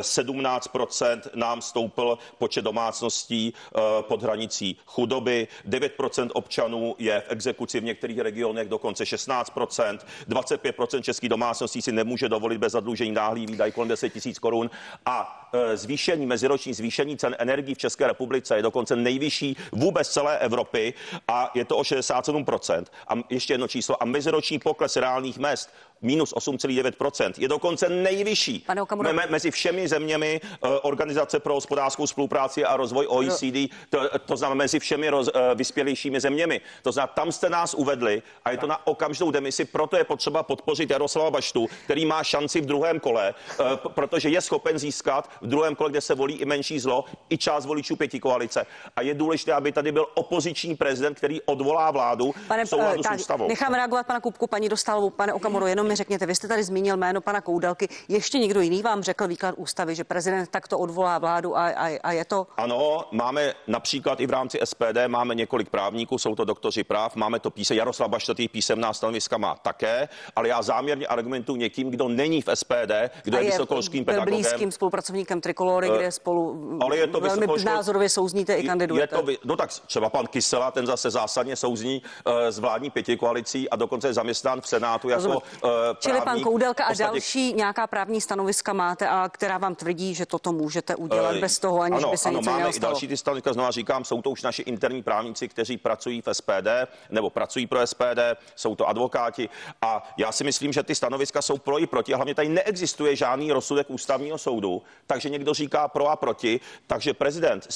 17% nám stoupl počet domácností pod hranicí chudoby, 9% občanů občanů je v exekuci v některých regionech dokonce 16%, 25% českých domácností si nemůže dovolit bez zadlužení náhlý výdaj kolem 10 tisíc korun. A zvýšení, meziroční zvýšení cen energií v České republice je dokonce nejvyšší vůbec celé Evropy a je to o 67%. A ještě jedno číslo. A meziroční pokles reálných mest minus 8,9%. Je dokonce nejvyšší me- mezi všemi zeměmi uh, Organizace pro hospodářskou spolupráci a rozvoj OECD, to, to znamená mezi všemi roz, uh, vyspělejšími zeměmi. To znamená, tam jste nás uvedli a je to na okamžitou demisi, proto je potřeba podpořit Jaroslava Baštu, který má šanci v druhém kole, uh, protože je schopen získat v druhém kole, kde se volí i menší zlo, i část voličů pěti koalice. A je důležité, aby tady byl opoziční prezident, který odvolá vládu Pane, v souladu s ústavou. Nechám reagovat pana Kupku, paní Dostálovou, pane Okamoro, jenom mi řekněte, vy jste tady zmínil jméno pana Koudelky. Ještě někdo jiný vám řekl výklad ústavy, že prezident takto odvolá vládu a, a, a je to? Ano, máme například i v rámci SPD máme několik právníků, jsou to doktoři práv, máme to píse, Jaroslav Baštatý písemná stanoviska má také, ale já záměrně argumentuji někým, kdo není v SPD, kdo a je, je vysokoškolským pedagogem. blízkým spolupracovníkem Trikolory, uh, kde spolu ale je to velmi názorově souzníte i kandidujete. Je to, no tak třeba pan Kysela, ten zase zásadně souzní uh, z vládní pěti koalicí a dokonce je zaměstnán v Senátu jako uh, Čili pan Koudelka a ostatě... další nějaká právní stanoviska máte, a která vám tvrdí, že toto můžete udělat bez toho, aniž ano, by se ano, něco máme i další ty stanoviska, znovu říkám, jsou to už naši interní právníci, kteří pracují v SPD nebo pracují pro SPD, jsou to advokáti a já si myslím, že ty stanoviska jsou pro i proti a hlavně tady neexistuje žádný rozsudek ústavního soudu, takže někdo říká pro a proti, takže prezident,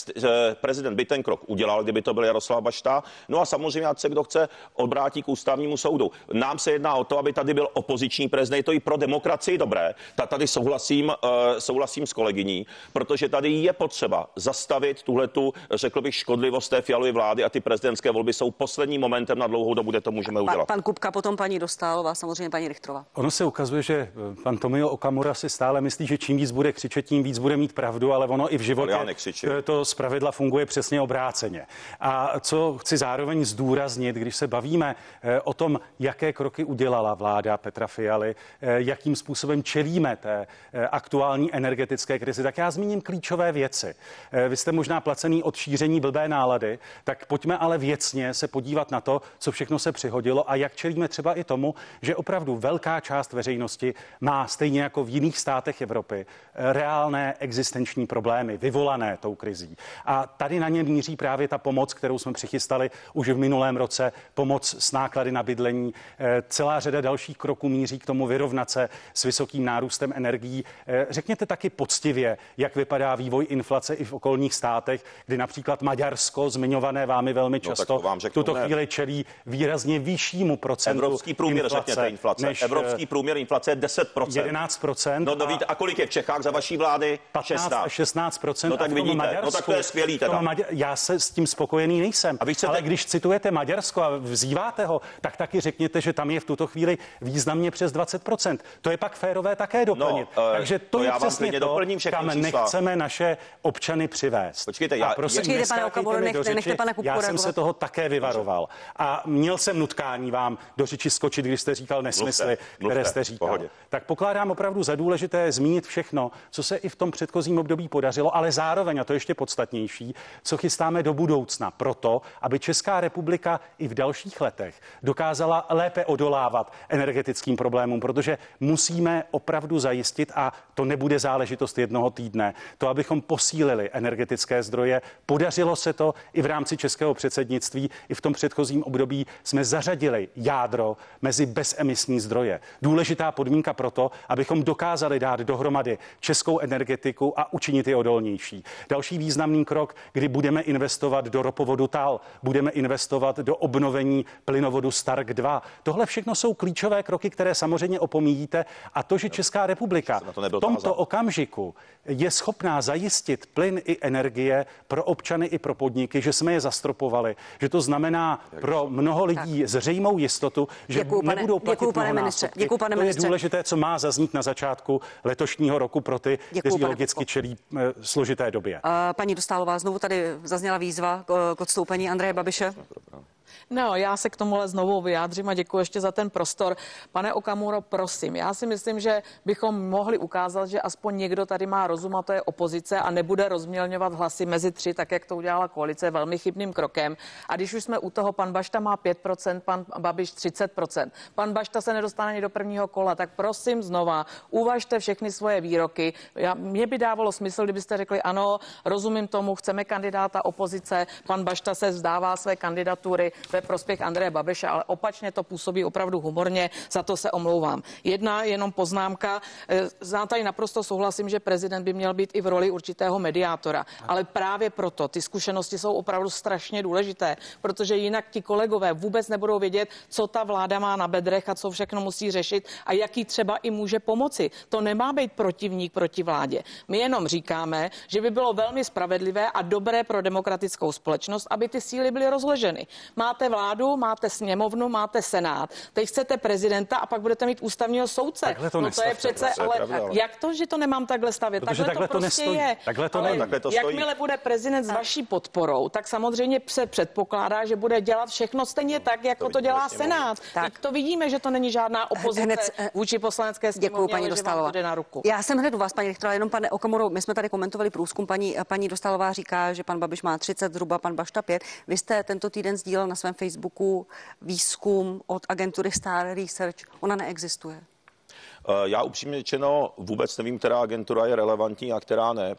prezident by ten krok udělal, kdyby to byl Jaroslav Bašta, no a samozřejmě, ať se kdo chce obrátí k ústavnímu soudu. Nám se jedná o to, aby tady byl opoziční prezident, je to i pro demokracii dobré. Tady souhlasím, eh, souhlasím s kolegyní, protože tady je potřeba zastavit tuhle tu, řekl bych, škodlivost té fialové vlády a ty prezidentské volby jsou posledním momentem na dlouhou dobu, kde to můžeme udělat. Pan, pan Kupka, potom paní Dostálová, samozřejmě paní Richtrova. Ono se ukazuje, že pan Tomio Okamura si stále myslí, že čím víc bude křičet, tím víc bude mít pravdu, ale ono i v životě to zpravidla funguje přesně obráceně. A co chci zároveň zdůraznit, když se bavíme eh, o tom, jaké kroky udělala vláda Petra Fialy, eh, jakým způsobem čelíme té eh, aktuální energetické krizi, tak já zmíním klíčové věci. Vy jste možná placený od šíření blbé nálady, tak pojďme ale věcně se podívat na to, co všechno se přihodilo a jak čelíme třeba i tomu, že opravdu velká část veřejnosti má stejně jako v jiných státech Evropy reálné existenční problémy vyvolané tou krizí. A tady na ně míří právě ta pomoc, kterou jsme přichystali už v minulém roce, pomoc s náklady na bydlení. Eh, celá řada dalších kroků míří k tomu vyrovnat se s vysokým nárůstem energií. Eh, řekněte taky poctivě, jak vypadá vývoj inflace i v okolních státech, kdy například Maďarsko, zmiňované vámi velmi no, často, no, vám tuto ne. chvíli čelí výrazně vyššímu procentu Evropský průměr, inflace, řekněte inflace. Než, Evropský průměr inflace je 10%. 11%. No, no víte, a kolik je v Čechách za vaší vlády? 15 16. 16%. No tak vidíte, Maďarsku, no tak to je skvělý teda. Maďar, já se s tím spokojený nejsem. A vy chcete... Ale když citujete Maďarsko a vzýváte ho, tak taky řekněte, že tam je v tuto chvíli významně přes 20%. To je pak férové také doplnit. No, uh, Takže to, to je přesně to, kam čísla. nechceme naše občany přivést. Počkejte, já, a prosím, Počkejte, pane Okabolo, nechte, nechte pane Já jsem se toho také vyvaroval. A měl jsem nutkání vám do řeči skočit, když jste říkal nesmysly, mluvte, které mluvte, jste říkal. Pohodě. Tak pokládám opravdu za důležité zmínit všechno, co se i v tom předchozím období podařilo, ale zároveň, a to ještě podstatnější, co chystáme do budoucna proto, aby Česká republika i v dalších letech dokázala lépe odolávat energetickým problémům, protože musíme opravdu zajistit, a to nebude záležitost jednoho týdne, to, abychom posílili energetické zdroje. Podařilo se to i v rámci českého předsednictví. I v tom předchozím období jsme zařadili jádro mezi bezemisní zdroje. Důležitá podmínka pro to, abychom dokázali dát dohromady českou energetiku a učinit je odolnější. Další významný krok, kdy budeme investovat do ropovodu TAL, budeme investovat do obnovení plynovodu Stark 2. Tohle všechno jsou klíčové kroky, které samozřejmě opomíjíte. A to, že Česká republika v tomto okamžiku je schopná zajistit plyn i energie pro občany i pro podniky, že jsme je zastropovali, že to znamená pro mnoho lidí tak. zřejmou jistotu, že děkuju, pane, nebudou platit děkuju, pane ministře, děkuju, pane to ministře. je důležité, co má zaznít na začátku letošního roku pro ty, děkuju, kteří logicky čelí eh, složité době. Paní Dostálová, znovu tady zazněla výzva k odstoupení Andreje Babiše. No, já se k tomuhle znovu vyjádřím a děkuji ještě za ten prostor. Pane Okamuro, prosím, já si myslím, že bychom mohli ukázat, že aspoň někdo tady má rozum a to je opozice a nebude rozmělňovat hlasy mezi tři, tak jak to udělala koalice, velmi chybným krokem. A když už jsme u toho, pan Bašta má 5%, pan Babiš 30%. Pan Bašta se nedostane ani do prvního kola, tak prosím znova, uvažte všechny svoje výroky. Já, mě by dávalo smysl, kdybyste řekli ano, rozumím tomu, chceme kandidáta opozice, pan Bašta se vzdává své kandidatury prospěch Andreje Babiše, ale opačně to působí opravdu humorně, za to se omlouvám. Jedna jenom poznámka, za tady naprosto souhlasím, že prezident by měl být i v roli určitého mediátora, ale právě proto ty zkušenosti jsou opravdu strašně důležité, protože jinak ti kolegové vůbec nebudou vědět, co ta vláda má na bedrech a co všechno musí řešit a jaký třeba i může pomoci. To nemá být protivník proti vládě. My jenom říkáme, že by bylo velmi spravedlivé a dobré pro demokratickou společnost, aby ty síly byly rozleženy. Máte vládu, máte sněmovnu, máte senát. Teď chcete prezidenta a pak budete mít ústavního soudce. Takhle to no to je přece, ale pravda, ale- jak to, že to nemám takhle stavět? Protože takhle to prostě nestojí. je. Takhle to ale. Takhle to stojí. jakmile bude prezident s vaší podporou, tak samozřejmě se předpokládá, že bude dělat všechno stejně tak, jako to, vidíme dělá. Senát. Tak. Tak. to vidíme, že to není žádná opozice Hned, vůči poslanecké Děkuji, sněmovně, paní ale že vám Dostálová. to jde na ruku. Já jsem hned u vás, paní Richterová, jenom pane Okamoro, my jsme tady komentovali průzkum, paní, paní Dostálová říká, že pan Babiš má 30, zhruba pan Bašta 5. Vy jste tento týden sdílel na svém Facebooku výzkum od agentury Star Research. Ona neexistuje. Eh, Já upřímně řečeno vůbec nevím, která agentura je relevantní a která ne,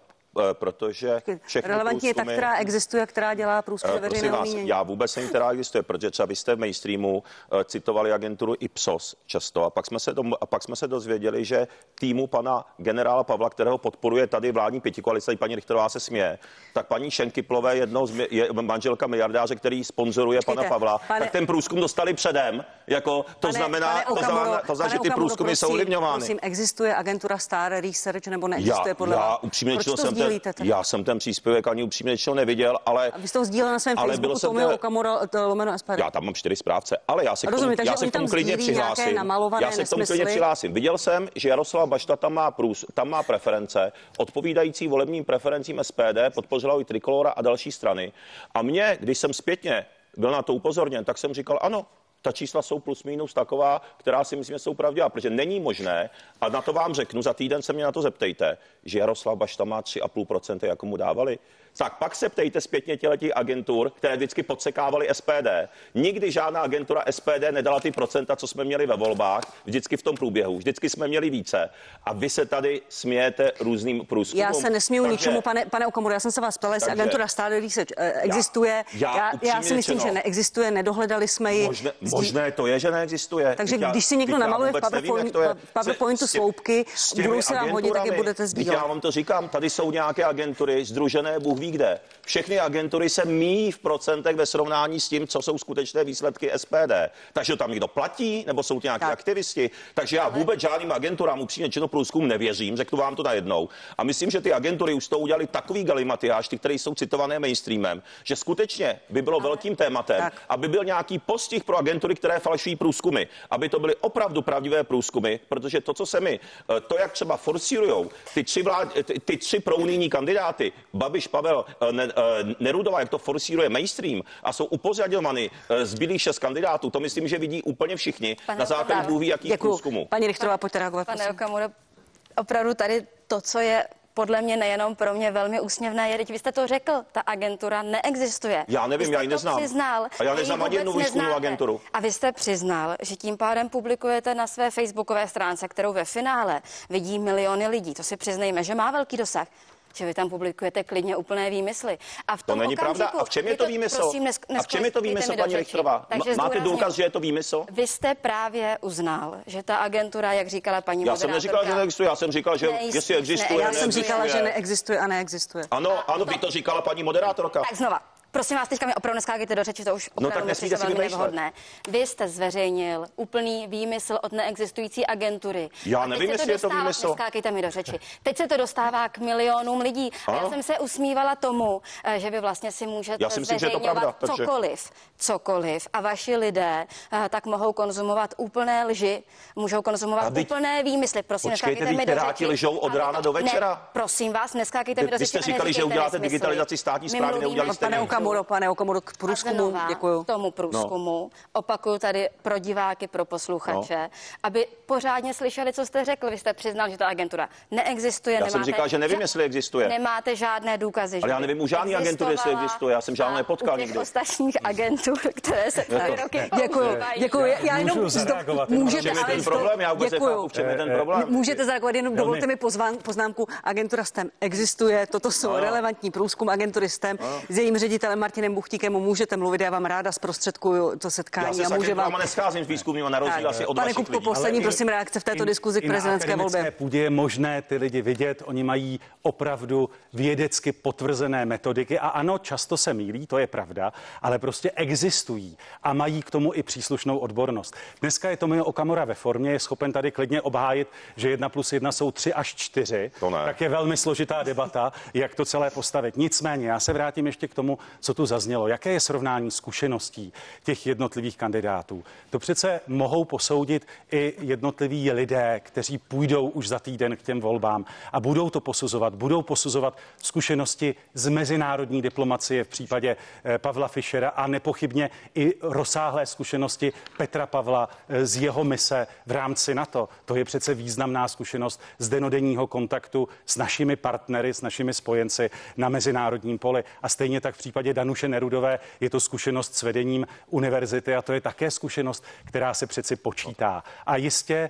protože všechny Relevantní je ta, průzkumy- která existuje, která dělá průzkum Eh, Prosím veřejného vás, mínění. já vůbec nevím, která existuje, protože třeba vy jste v mainstreamu eh, citovali agenturu Ipsos často a pak jsme se, dom, a pak jsme se dozvěděli, že týmu pana generála Pavla, kterého podporuje tady vládní pětikoalice, i paní Richterová se směje, tak paní Šenkyplové, jednou z, je manželka miliardáře, který sponzoruje pana Pavla, pane- tak ten průzkum dostali předem. Jako, to Pane- znamená, pane to Okamuro, znamená, to znamená že ty průzkumy jsou prosím, ovlivňovány. Prosím, existuje agentura Star Research nebo neexistuje Já, podle já vás? upřímně to jsem ten, sdílíte tedy? já jsem ten příspěvek ani upřímně řečeno neviděl, ale A Vy jste ho sdílel na svém ale Facebooku Tomio ten- Okamura to lomeno SPD. Já tam mám čtyři správce, ale já se k tomu, Rozumím, já se k tomu klidně přihlásím. Já se k tomu klidně přihlásím. Viděl jsem, že Jaroslav Bašta tam má, průz, tam má preference odpovídající volebním preferencím SPD, podpořila i Trikolora a další strany. A mě, když jsem zpětně byl na to upozorněn, tak jsem říkal, ano, ta čísla jsou plus minus taková, která si myslím, že jsou pravdivá, protože není možné, a na to vám řeknu, za týden se mě na to zeptejte, že Jaroslav Bašta má 3,5%, jako mu dávali. Tak pak se ptejte zpětně těletí agentur, které vždycky podsekávaly SPD. Nikdy žádná agentura SPD nedala ty procenta, co jsme měli ve volbách, vždycky v tom průběhu. Vždycky jsme měli více. A vy se tady smějete různým průzkumům. Já se nesmíju Takže- ničemu, pane, pane Okamuro, já jsem se vás ptala, jestli agentura Star Research eh, existuje. já já, já upřímně si myslím, řečeno- že neexistuje, nedohledali jsme ji. Možné, možné to je, že neexistuje. Takže já- když si někdo já namaluje v nevím, PowerPoint- PowerPointu sloupky, budou se vám hodit, tak je budete sbírat. Já vám to říkám, tady jsou nějaké agentury združené, Bůh ví kde. Všechny agentury se míjí v procentech ve srovnání s tím, co jsou skutečné výsledky SPD. Takže tam někdo platí, nebo jsou to nějaké Tak. aktivisti. Takže já vůbec žádným agenturám upřímně čino průzkum nevěřím, řeknu vám to najednou. A myslím, že ty agentury už to udělali takový galimatiáš, ty, které jsou citované mainstreamem, že skutečně by bylo velkým tématem, Tak. aby byl nějaký postih pro agentury, které falšují průzkumy, aby to byly opravdu pravdivé průzkumy, protože to, co se mi, eh, to, jak třeba forsírujou ty tři, vlád, ty, ty tři prounijní kandidáty, Babiš, Pavel, eh, ne, eh, Nerudová, jak to forsíruje mainstream a jsou upozadňovány zbylých šest kandidátů, to myslím, že vidí úplně všichni Pane na základě Bůh jakých Děkuji. průzkumů. Paní Richterová, pojďte reagovat. Pane. Okamuro, opravdu tady to, co je podle mě nejenom pro mě velmi úsměvné, je, teď vy jste to řekl, ta agentura neexistuje. Já nevím, já ji neznám. Přiznal, A já neznám ani jednu výzkumnou agenturu. A vy jste přiznal, že tím pádem publikujete na své facebookové stránce, kterou ve finále vidí miliony lidí. To si přiznejme, že má velký dosah že vy tam publikujete klidně úplné výmysly. A v To tom není pravda. okamžiku- A v čem je vy to výmysl? Prosím, nes, A v čem je to výmysl, paní. Richterová? Takže Máte důkaz, že je to výmysl? Vy jste právě uznal, že ta agentura, jak říkala paní Já jsem neříkal, že moderátorka, neexistuje, já jsem říkal, že jestli existuje, Já jsem říkala, že neexistuje a neexistuje. Ano, ano, by to říkala paní moderátorka. Tak znova. Prosím vás, teďka mi opravdu neskákejte do řeči, to už No, opravdu tak mi nesmíte si velmi nevhodné. Vy jste zveřejnil úplný výmysl od neexistující agentury. Já A nevím, jestli je to výmysl. Neskákejte mi do řeči. Teď se to dostává k milionům lidí. A já jsem se usmívala tomu, eh, že vy vlastně si můžete Já si myslím, že je to pravda, takže- cokoliv, cokoliv. A vaši lidé eh, tak mohou konzumovat úplné lži, můžou konzumovat A teď- úplné výmysly. Prosím, Počkejte, neskákejte mi do řeči. lžou od rána to- do večera. Ne, prosím vás, neskákejte mi Vy- do vy řeči. jste a říkali, že uděláte digitalizaci státní správy, neudělali jste. Okamuro, pane Okamuro, k průzkumu, znova děkuju. K tomu průzkumu. No. Opakuju tady pro diváky, pro posluchače, no. aby pořádně slyšeli, co jste řekl. Vy jste přiznal, že ta agentura neexistuje. Já nemáte, jsem říkal, že nevím, ža- jestli existuje. Nemáte žádné důkazy. Ale já nevím u žádný agentury, jestli existuje. Já jsem žádnou nepotkal u těch nikdy. ostatních agentur, které se tady roky Děkuju, používají. děkuju. Já jenom můžete, ale ten problém? Já vůbec nechápu, v čem je ten problém. Můžete zareagovat, jenom dovolte mi poznámku. Agentura STEM existuje, toto jsou relevantní průzkum agentury STEM. S jejím ředitelem Martinem Buchtíkem můžete mluvit, já vám ráda zprostředkuju to Já setkání se a s může vám... nescházím s výzkumným na rozdíl asi od Pane Kupko, poslední, prosím, reakce v této diskuzi k prezidentské volbě. půdě je možné ty lidi vidět, oni mají opravdu vědecky potvrzené metodiky a ano, často se mílí, to je pravda, ale prostě existují a mají k tomu i příslušnou odbornost. Dneska je Tomio Okamura ve formě, je schopen tady klidně obhájit, že jedna plus jedna jsou tři až čtyři. To ne. Tak je velmi složitá debata, jak to celé postavit. Nicméně, já se vrátím ještě k tomu, co tu zaznělo. Jaké je srovnání zkušeností těch jednotlivých kandidátů? To přece mohou posoudit i jednotliví lidé, kteří půjdou už za týden k těm volbám a budou to posuzovat. Budou posuzovat zkušenosti z mezinárodní diplomacie v případě eh, Pavla Fischera a nepochybně i rozsáhlé zkušenosti Petra Pavla eh, z jeho mise v rámci NATO. To je přece významná zkušenost z denodenního kontaktu s našimi partnery, s našimi spojenci na mezinárodním poli. A stejně tak v případě Danuše Nerudové je to zkušenost s vedením univerzity a to je také zkušenost, která se přeci počítá. A jistě e,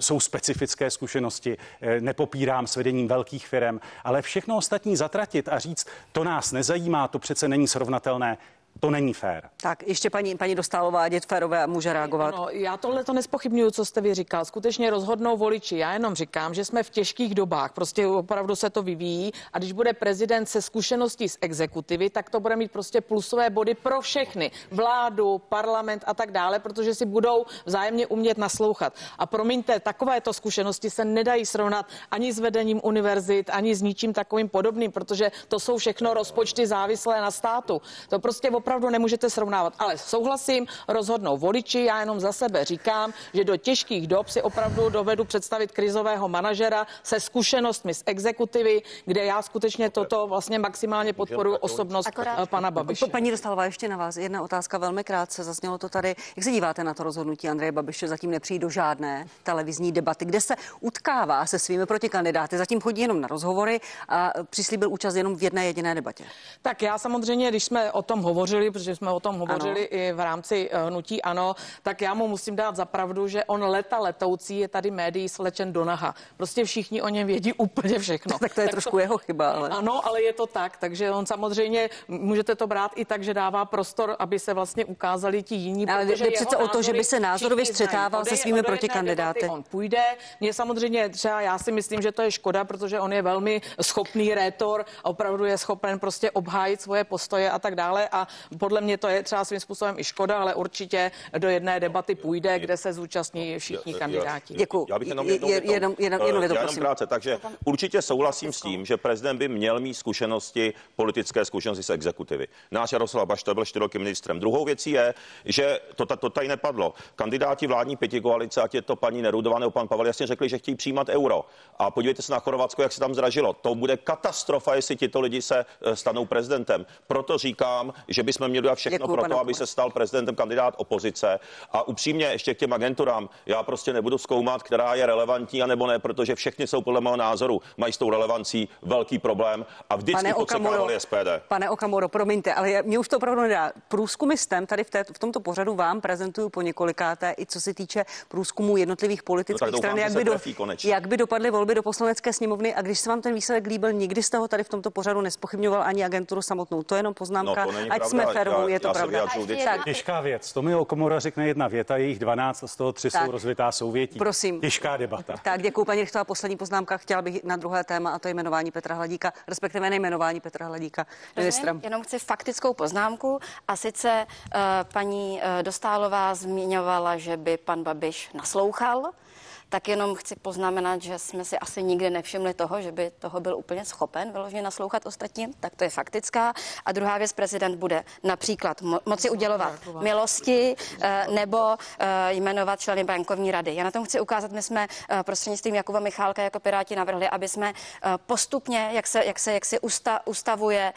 jsou specifické zkušenosti, e, nepopírám s vedením velkých firm, ale všechno ostatní zatratit a říct, to nás nezajímá, to přece není srovnatelné, to není fér. Tak ještě paní, paní Dostálová, dět Férové může reagovat. No, já tohle to nespochybnuju, co jste vy říkal. Skutečně rozhodnou voliči. Já jenom říkám, že jsme v těžkých dobách. Prostě opravdu se to vyvíjí. A když bude prezident se zkušeností z exekutivy, tak to bude mít prostě plusové body pro všechny. Vládu, parlament a tak dále, protože si budou vzájemně umět naslouchat. A promiňte, takovéto zkušenosti se nedají srovnat ani s vedením univerzit, ani s ničím takovým podobným, protože to jsou všechno rozpočty závislé na státu. To prostě opravdu nemůžete srovnávat. Ale souhlasím, rozhodnou voliči. Já jenom za sebe říkám, že do těžkých dob si opravdu dovedu představit krizového manažera se zkušenostmi z exekutivy, kde já skutečně toto vlastně maximálně podporuji osobnost Akorát- pana Babiše. Pa- Paní Dostálová, ještě na vás jedna otázka velmi krátce. Zaznělo to tady. Jak se díváte na to rozhodnutí Andreje Babiše zatím nepřijít do žádné televizní debaty, kde se utkává se svými protikandidáty? Zatím chodí jenom na rozhovory a přislíbil účast jenom v jedné jediné debatě. Tak já samozřejmě, když jsme o tom hovořili, protože jsme o tom hovořili ano. i v rámci eh, hnutí ano, tak já mu musím dát za pravdu, že on leta letoucí je tady médií slečen do naha. Prostě všichni o něm vědí úplně všechno. Tak to je trošku jeho chyba, ale... Ano, ale je to tak, takže on samozřejmě, můžete to brát i tak, že dává prostor, aby se vlastně ukázali ti jiní. Ale jde přece o to, že by se názorově střetával se svými protikandidáty. On půjde. Mně samozřejmě třeba já si myslím, že to je škoda, protože on je velmi schopný rétor a opravdu je schopen prostě obhájit svoje postoje a tak dále. A podle mě to je třeba svým způsobem i škoda, ale určitě do jedné debaty půjde, kde se zúčastní všichni kandidáti. Děkuju. Já bych jenom Je- jednou větou. jenom- jenom- jenom Eh, větou, jenom krátce, takže určitě souhlasím s tím, že prezident by měl mít zkušenosti, politické zkušenosti z exekutivy. Náš Jaroslav Bašta byl čtyři roky ministrem. Druhou věcí je, že to, ta- to tady nepadlo. Kandidáti vládní pětikoalice, ať je to paní Nerudová nebo pan Pavel, jasně řekli, že chtějí přijímat euro. A podívejte se na Chorvatsko, jak se tam zdražilo. To bude katastrofa, jestli tito lidi se eh, stanou prezidentem. Proto říkám, že bychom měli udělat všechno Děkuju, pro to, aby se stal prezidentem kandidát opozice. A upřímně ještě k těm agenturám, já prostě nebudu zkoumat, která je relevantní a nebo ne, protože všechny jsou podle mého názoru, mají s tou relevancí velký problém a vždycky podsekávali SPD. pane Okamuro, promiňte, ale je- mě už to opravdu nedá. Průzkumy STEM tady v, té, v tomto pořadu vám prezentuju po několikáté, i co se týče průzkumů jednotlivých politických No stran, jak by, do, konečně. jak by dopadly volby do poslanecké sněmovny. A když se vám ten výsledek líbil, nikdy jste ho tady v tomto pořadu nespochybňoval ani agenturu samotnou. To je jenom poznámka, No, to není ať pravda. Jsme férovou, Já- je to já pravda. Tak, Těžká věc. Tomio Okamura řekne jedna věta, jejich 12 a z toho tři Tak. jsou rozvitá souvětí. Prosím. Těžká debata. Tak děkuji, paní Richtová. Poslední poznámka. Chtěla bych na druhé téma, a to je jmenování Petra Hladíka, respektive nejmenování Petra Hladíka ministrem. Jenom chci faktickou poznámku a sice uh, paní uh, Dostálová zmiňovala, že by pan Babiš naslouchal. Tak jenom chci poznamenat, že jsme si asi nikdy nevšimli toho, že by toho byl úplně schopen vyloženě naslouchat ostatním, tak to je faktická. A druhá věc, prezident bude například mo- moci udělovat milosti eh, nebo eh, jmenovat členy bankovní rady. Já na tom chci ukázat, my jsme eh, prostřednictvím Jakuba Michálka jako Piráti navrhli, aby jsme postupně, jak se, jak se, jak se usta, ustavuje,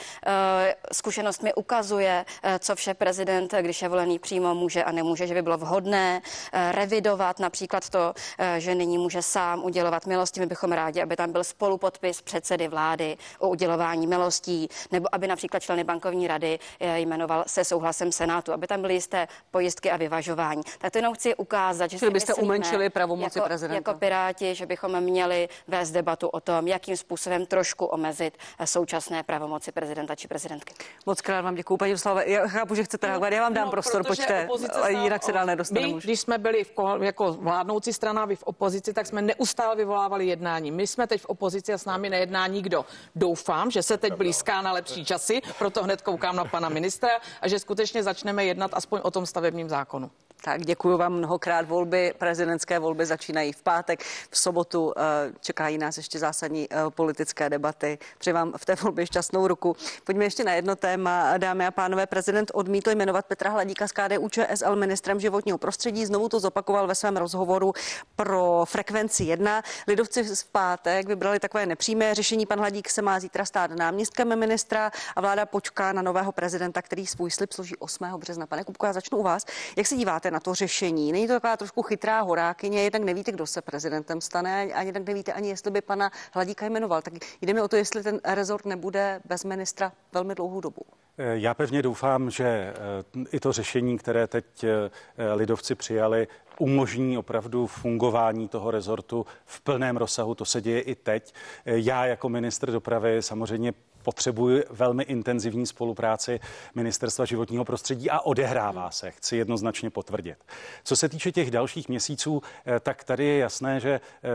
zkušenostmi ukazuje, co vše prezident, když je volený přímo, může a nemůže, že by bylo vhodné revidovat například to, že nyní může sám udělovat milosti. My bychom rádi, aby tam byl spolupodpis předsedy vlády o udělování milostí, nebo aby například členy bankovní rady jmenoval se souhlasem Senátu, aby tam byly jisté pojistky a vyvažování. Tak to jenom chci ukázat, že Čili byste myslíme, umenšili pravomoci jako, prezidenta. Jako Piráti, že bychom měli vést debatu o tom, jakým způsobem trošku omezit současné pravomoci prezidenta či prezidentky. Moc krát vám děkuji, paní Doslava. Já chápu, že chcete reagovat, já vám dám no, prostor, ale jinak se dál nedostaneme. My, když jsme byli v ko- jako vládnoucí strana, vy v opozici, tak jsme neustále vyvolávali jednání. My jsme teď v opozici a s námi nejedná nikdo. Doufám, že se teď blízká na lepší časy, proto hned koukám na pana ministra a že skutečně začneme jednat aspoň o tom stavebním zákonu. Tak děkuji vám mnohokrát. Volby, prezidentské volby začínají v pátek. V sobotu eh, čekají nás ještě zásadní eh, politické debaty. Přeji vám v té volbě šťastnou ruku. Pojďme ještě na jedno téma. Dámy a pánové, prezident odmítl jmenovat Petra Hladíka z KDU ČSL ministrem životního prostředí. Znovu to zopakoval ve svém rozhovoru pro frekvenci 1. Lidovci v pátek vybrali takové nepřímé řešení. Pan Hladík se má zítra stát náměstkem ministra a vláda počká na nového prezidenta, který svůj slib složí 8. března. Pane Kupko, já začnu u vás. Jak se díváte na to řešení? Není to taková trošku chytrá horákyně, jednak nevíte, kdo se prezidentem stane, ani tak nevíte ani, jestli by pana Hladíka jmenoval. Tak jde mi o to, jestli ten rezort nebude bez ministra velmi dlouhou dobu. Já pevně doufám, že eh, i to řešení, které teď eh, lidovci přijali, umožní opravdu fungování toho rezortu v plném rozsahu. To se děje i teď. Eh, já jako ministr dopravy samozřejmě potřebuje velmi intenzivní spolupráci Ministerstva životního prostředí a odehrává se, chci jednoznačně potvrdit. Co se týče těch dalších měsíců, eh, tak tady je jasné, že eh,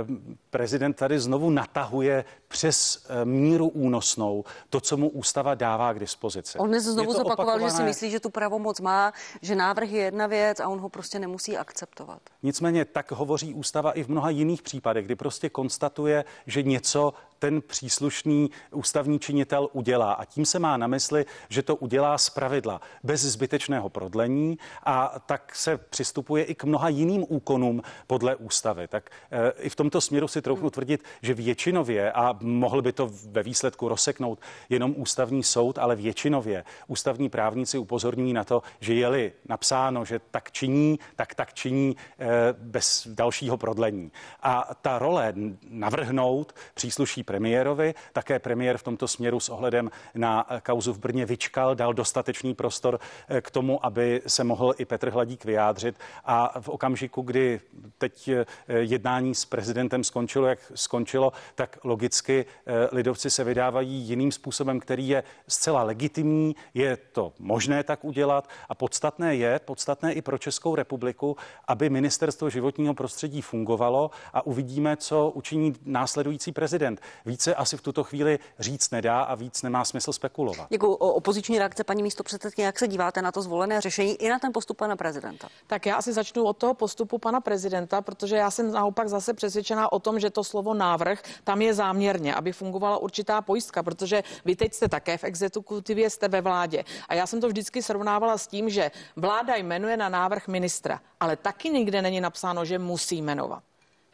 prezident tady znovu natahuje přes eh, míru únosnou to, co mu ústava dává k dispozici. On dnes znovu zopakoval, opakované... že si myslí, že tu pravomoc má, že návrh je jedna věc a on ho prostě nemusí akceptovat. Nicméně tak hovoří ústava i v mnoha jiných případech, kdy prostě konstatuje, že něco ten příslušný ústavní činitel udělá. A tím se má na mysli, že to udělá z pravidla, bez zbytečného prodlení a tak se přistupuje i k mnoha jiným úkonům podle ústavy. Tak e, i v tomto směru si trochu tvrdit, že většinově, a mohl by to ve výsledku rozseknout jenom ústavní soud, ale většinově ústavní právníci upozorní na to, že je-li napsáno, že tak činí, tak tak činí e, bez dalšího prodlení. A ta role navrhnout přísluší premiérovi. Také premiér v tomto směru s ohledem na kauzu v Brně vyčkal, dal dostatečný prostor eh, k tomu, aby se mohl i Petr Hladík vyjádřit. A v okamžiku, kdy teď eh, jednání s prezidentem skončilo, jak skončilo, tak logicky eh, lidovci se vydávají jiným způsobem, který je zcela legitimní. Je to možné tak udělat a podstatné je, podstatné i pro Českou republiku, aby ministerstvo životního prostředí fungovalo a uvidíme, co učiní následující prezident. Více asi v tuto chvíli říct nedá a víc nemá smysl spekulovat. Děkuji. O opoziční reakce paní místo předsedkyně, jak se díváte na to zvolené řešení i na ten postup pana prezidenta? Tak já asi začnu od toho postupu pana prezidenta, protože já jsem naopak zase přesvědčená o tom, že to slovo návrh tam je záměrně, aby fungovala určitá pojistka, protože vy teď jste také v exekutivě, jste ve vládě. A já jsem to vždycky srovnávala s tím, že vláda jmenuje na návrh ministra, ale taky nikde není napsáno, že musí jmenovat.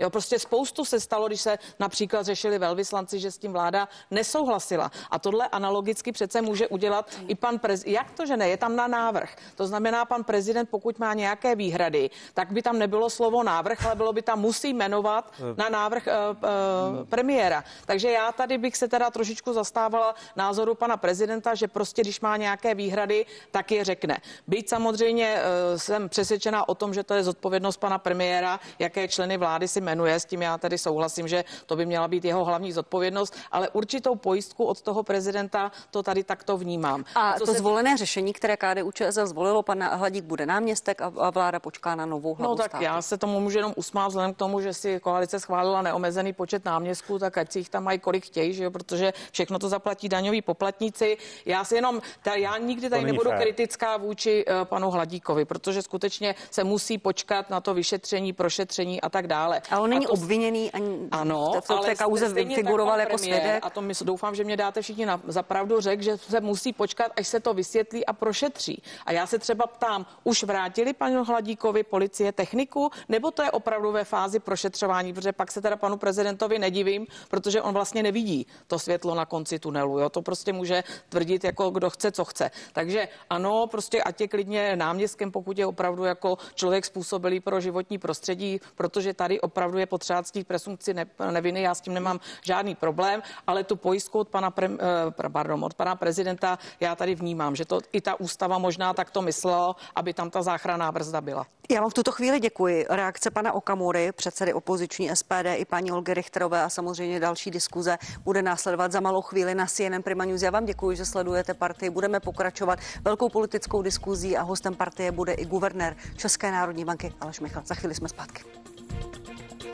Jo, prostě spoustu se stalo, když se například řešili velvyslanci, že s tím vláda nesouhlasila. A tohle analogicky přece může udělat i pan prezident. Jak to, že ne? Je tam na návrh. To znamená, pan prezident, pokud má nějaké výhrady, tak by tam nebylo slovo návrh, ale bylo by tam musí jmenovat na návrh uh, uh, premiéra. Takže já tady bych se teda trošičku zastávala názoru pana prezidenta, že prostě, když má nějaké výhrady, tak je řekne. Byť samozřejmě uh, jsem přesvědčená o tom, že to je zodpovědnost pana premiéra, jaké členy vlády si jmenuje, s tím já tedy souhlasím, že to by měla být jeho hlavní zodpovědnost, ale určitou pojistku od toho prezidenta to tady takto vnímám. A, a to se... zvolené řešení, které KDU ČSL zvolilo, pan Hladík bude náměstek a, a vláda počká na novou hlavu No tak státu. já se tomu můžu jenom usmát vzhledem k tomu, že si koalice schválila neomezený počet náměstků, tak ať si jich tam mají kolik chtějí, že jo, protože všechno to zaplatí daňoví poplatníci. Já si jenom, ta, já nikdy tady nebudu fér. kritická vůči uh, panu Hladíkovi, protože skutečně se musí počkat na to vyšetření, prošetření a tak dále. Ale Ale on není to, obviněný ani ano, v té, v té kauze figuroval jako svědek. A to my doufám, že mě dáte všichni na, za pravdu řek, že se musí počkat, až se to vysvětlí a prošetří. A já se třeba ptám, už vrátili panu Hladíkovi policie techniku, nebo to je opravdu ve fázi prošetřování, protože pak se teda panu prezidentovi nedivím, protože on vlastně nevidí to světlo na konci tunelu. Jo? To prostě může tvrdit jako kdo chce, co chce. Takže ano, prostě ať je klidně náměstkem, pokud je opravdu jako člověk způsobilý pro životní prostředí, protože tady opravdu je potřeba ctít presumpci ne, neviny, já s tím nemám žádný problém, ale tu pojistku od pana, pre, eh, pardon, od pana prezidenta já tady vnímám, že to i ta ústava možná takto myslela, aby tam ta záchranná brzda byla. Já vám v tuto chvíli děkuji. Reakce pana Okamury, předsedy opoziční SPD i paní Olgy Richterové a samozřejmě další diskuze bude následovat za malou chvíli na CNN Prima News. Já vám děkuji, že sledujete partii. Budeme pokračovat velkou politickou diskuzí a hostem partie bude i guvernér České národní banky Aleš Michal. Za chvíli jsme zpátky.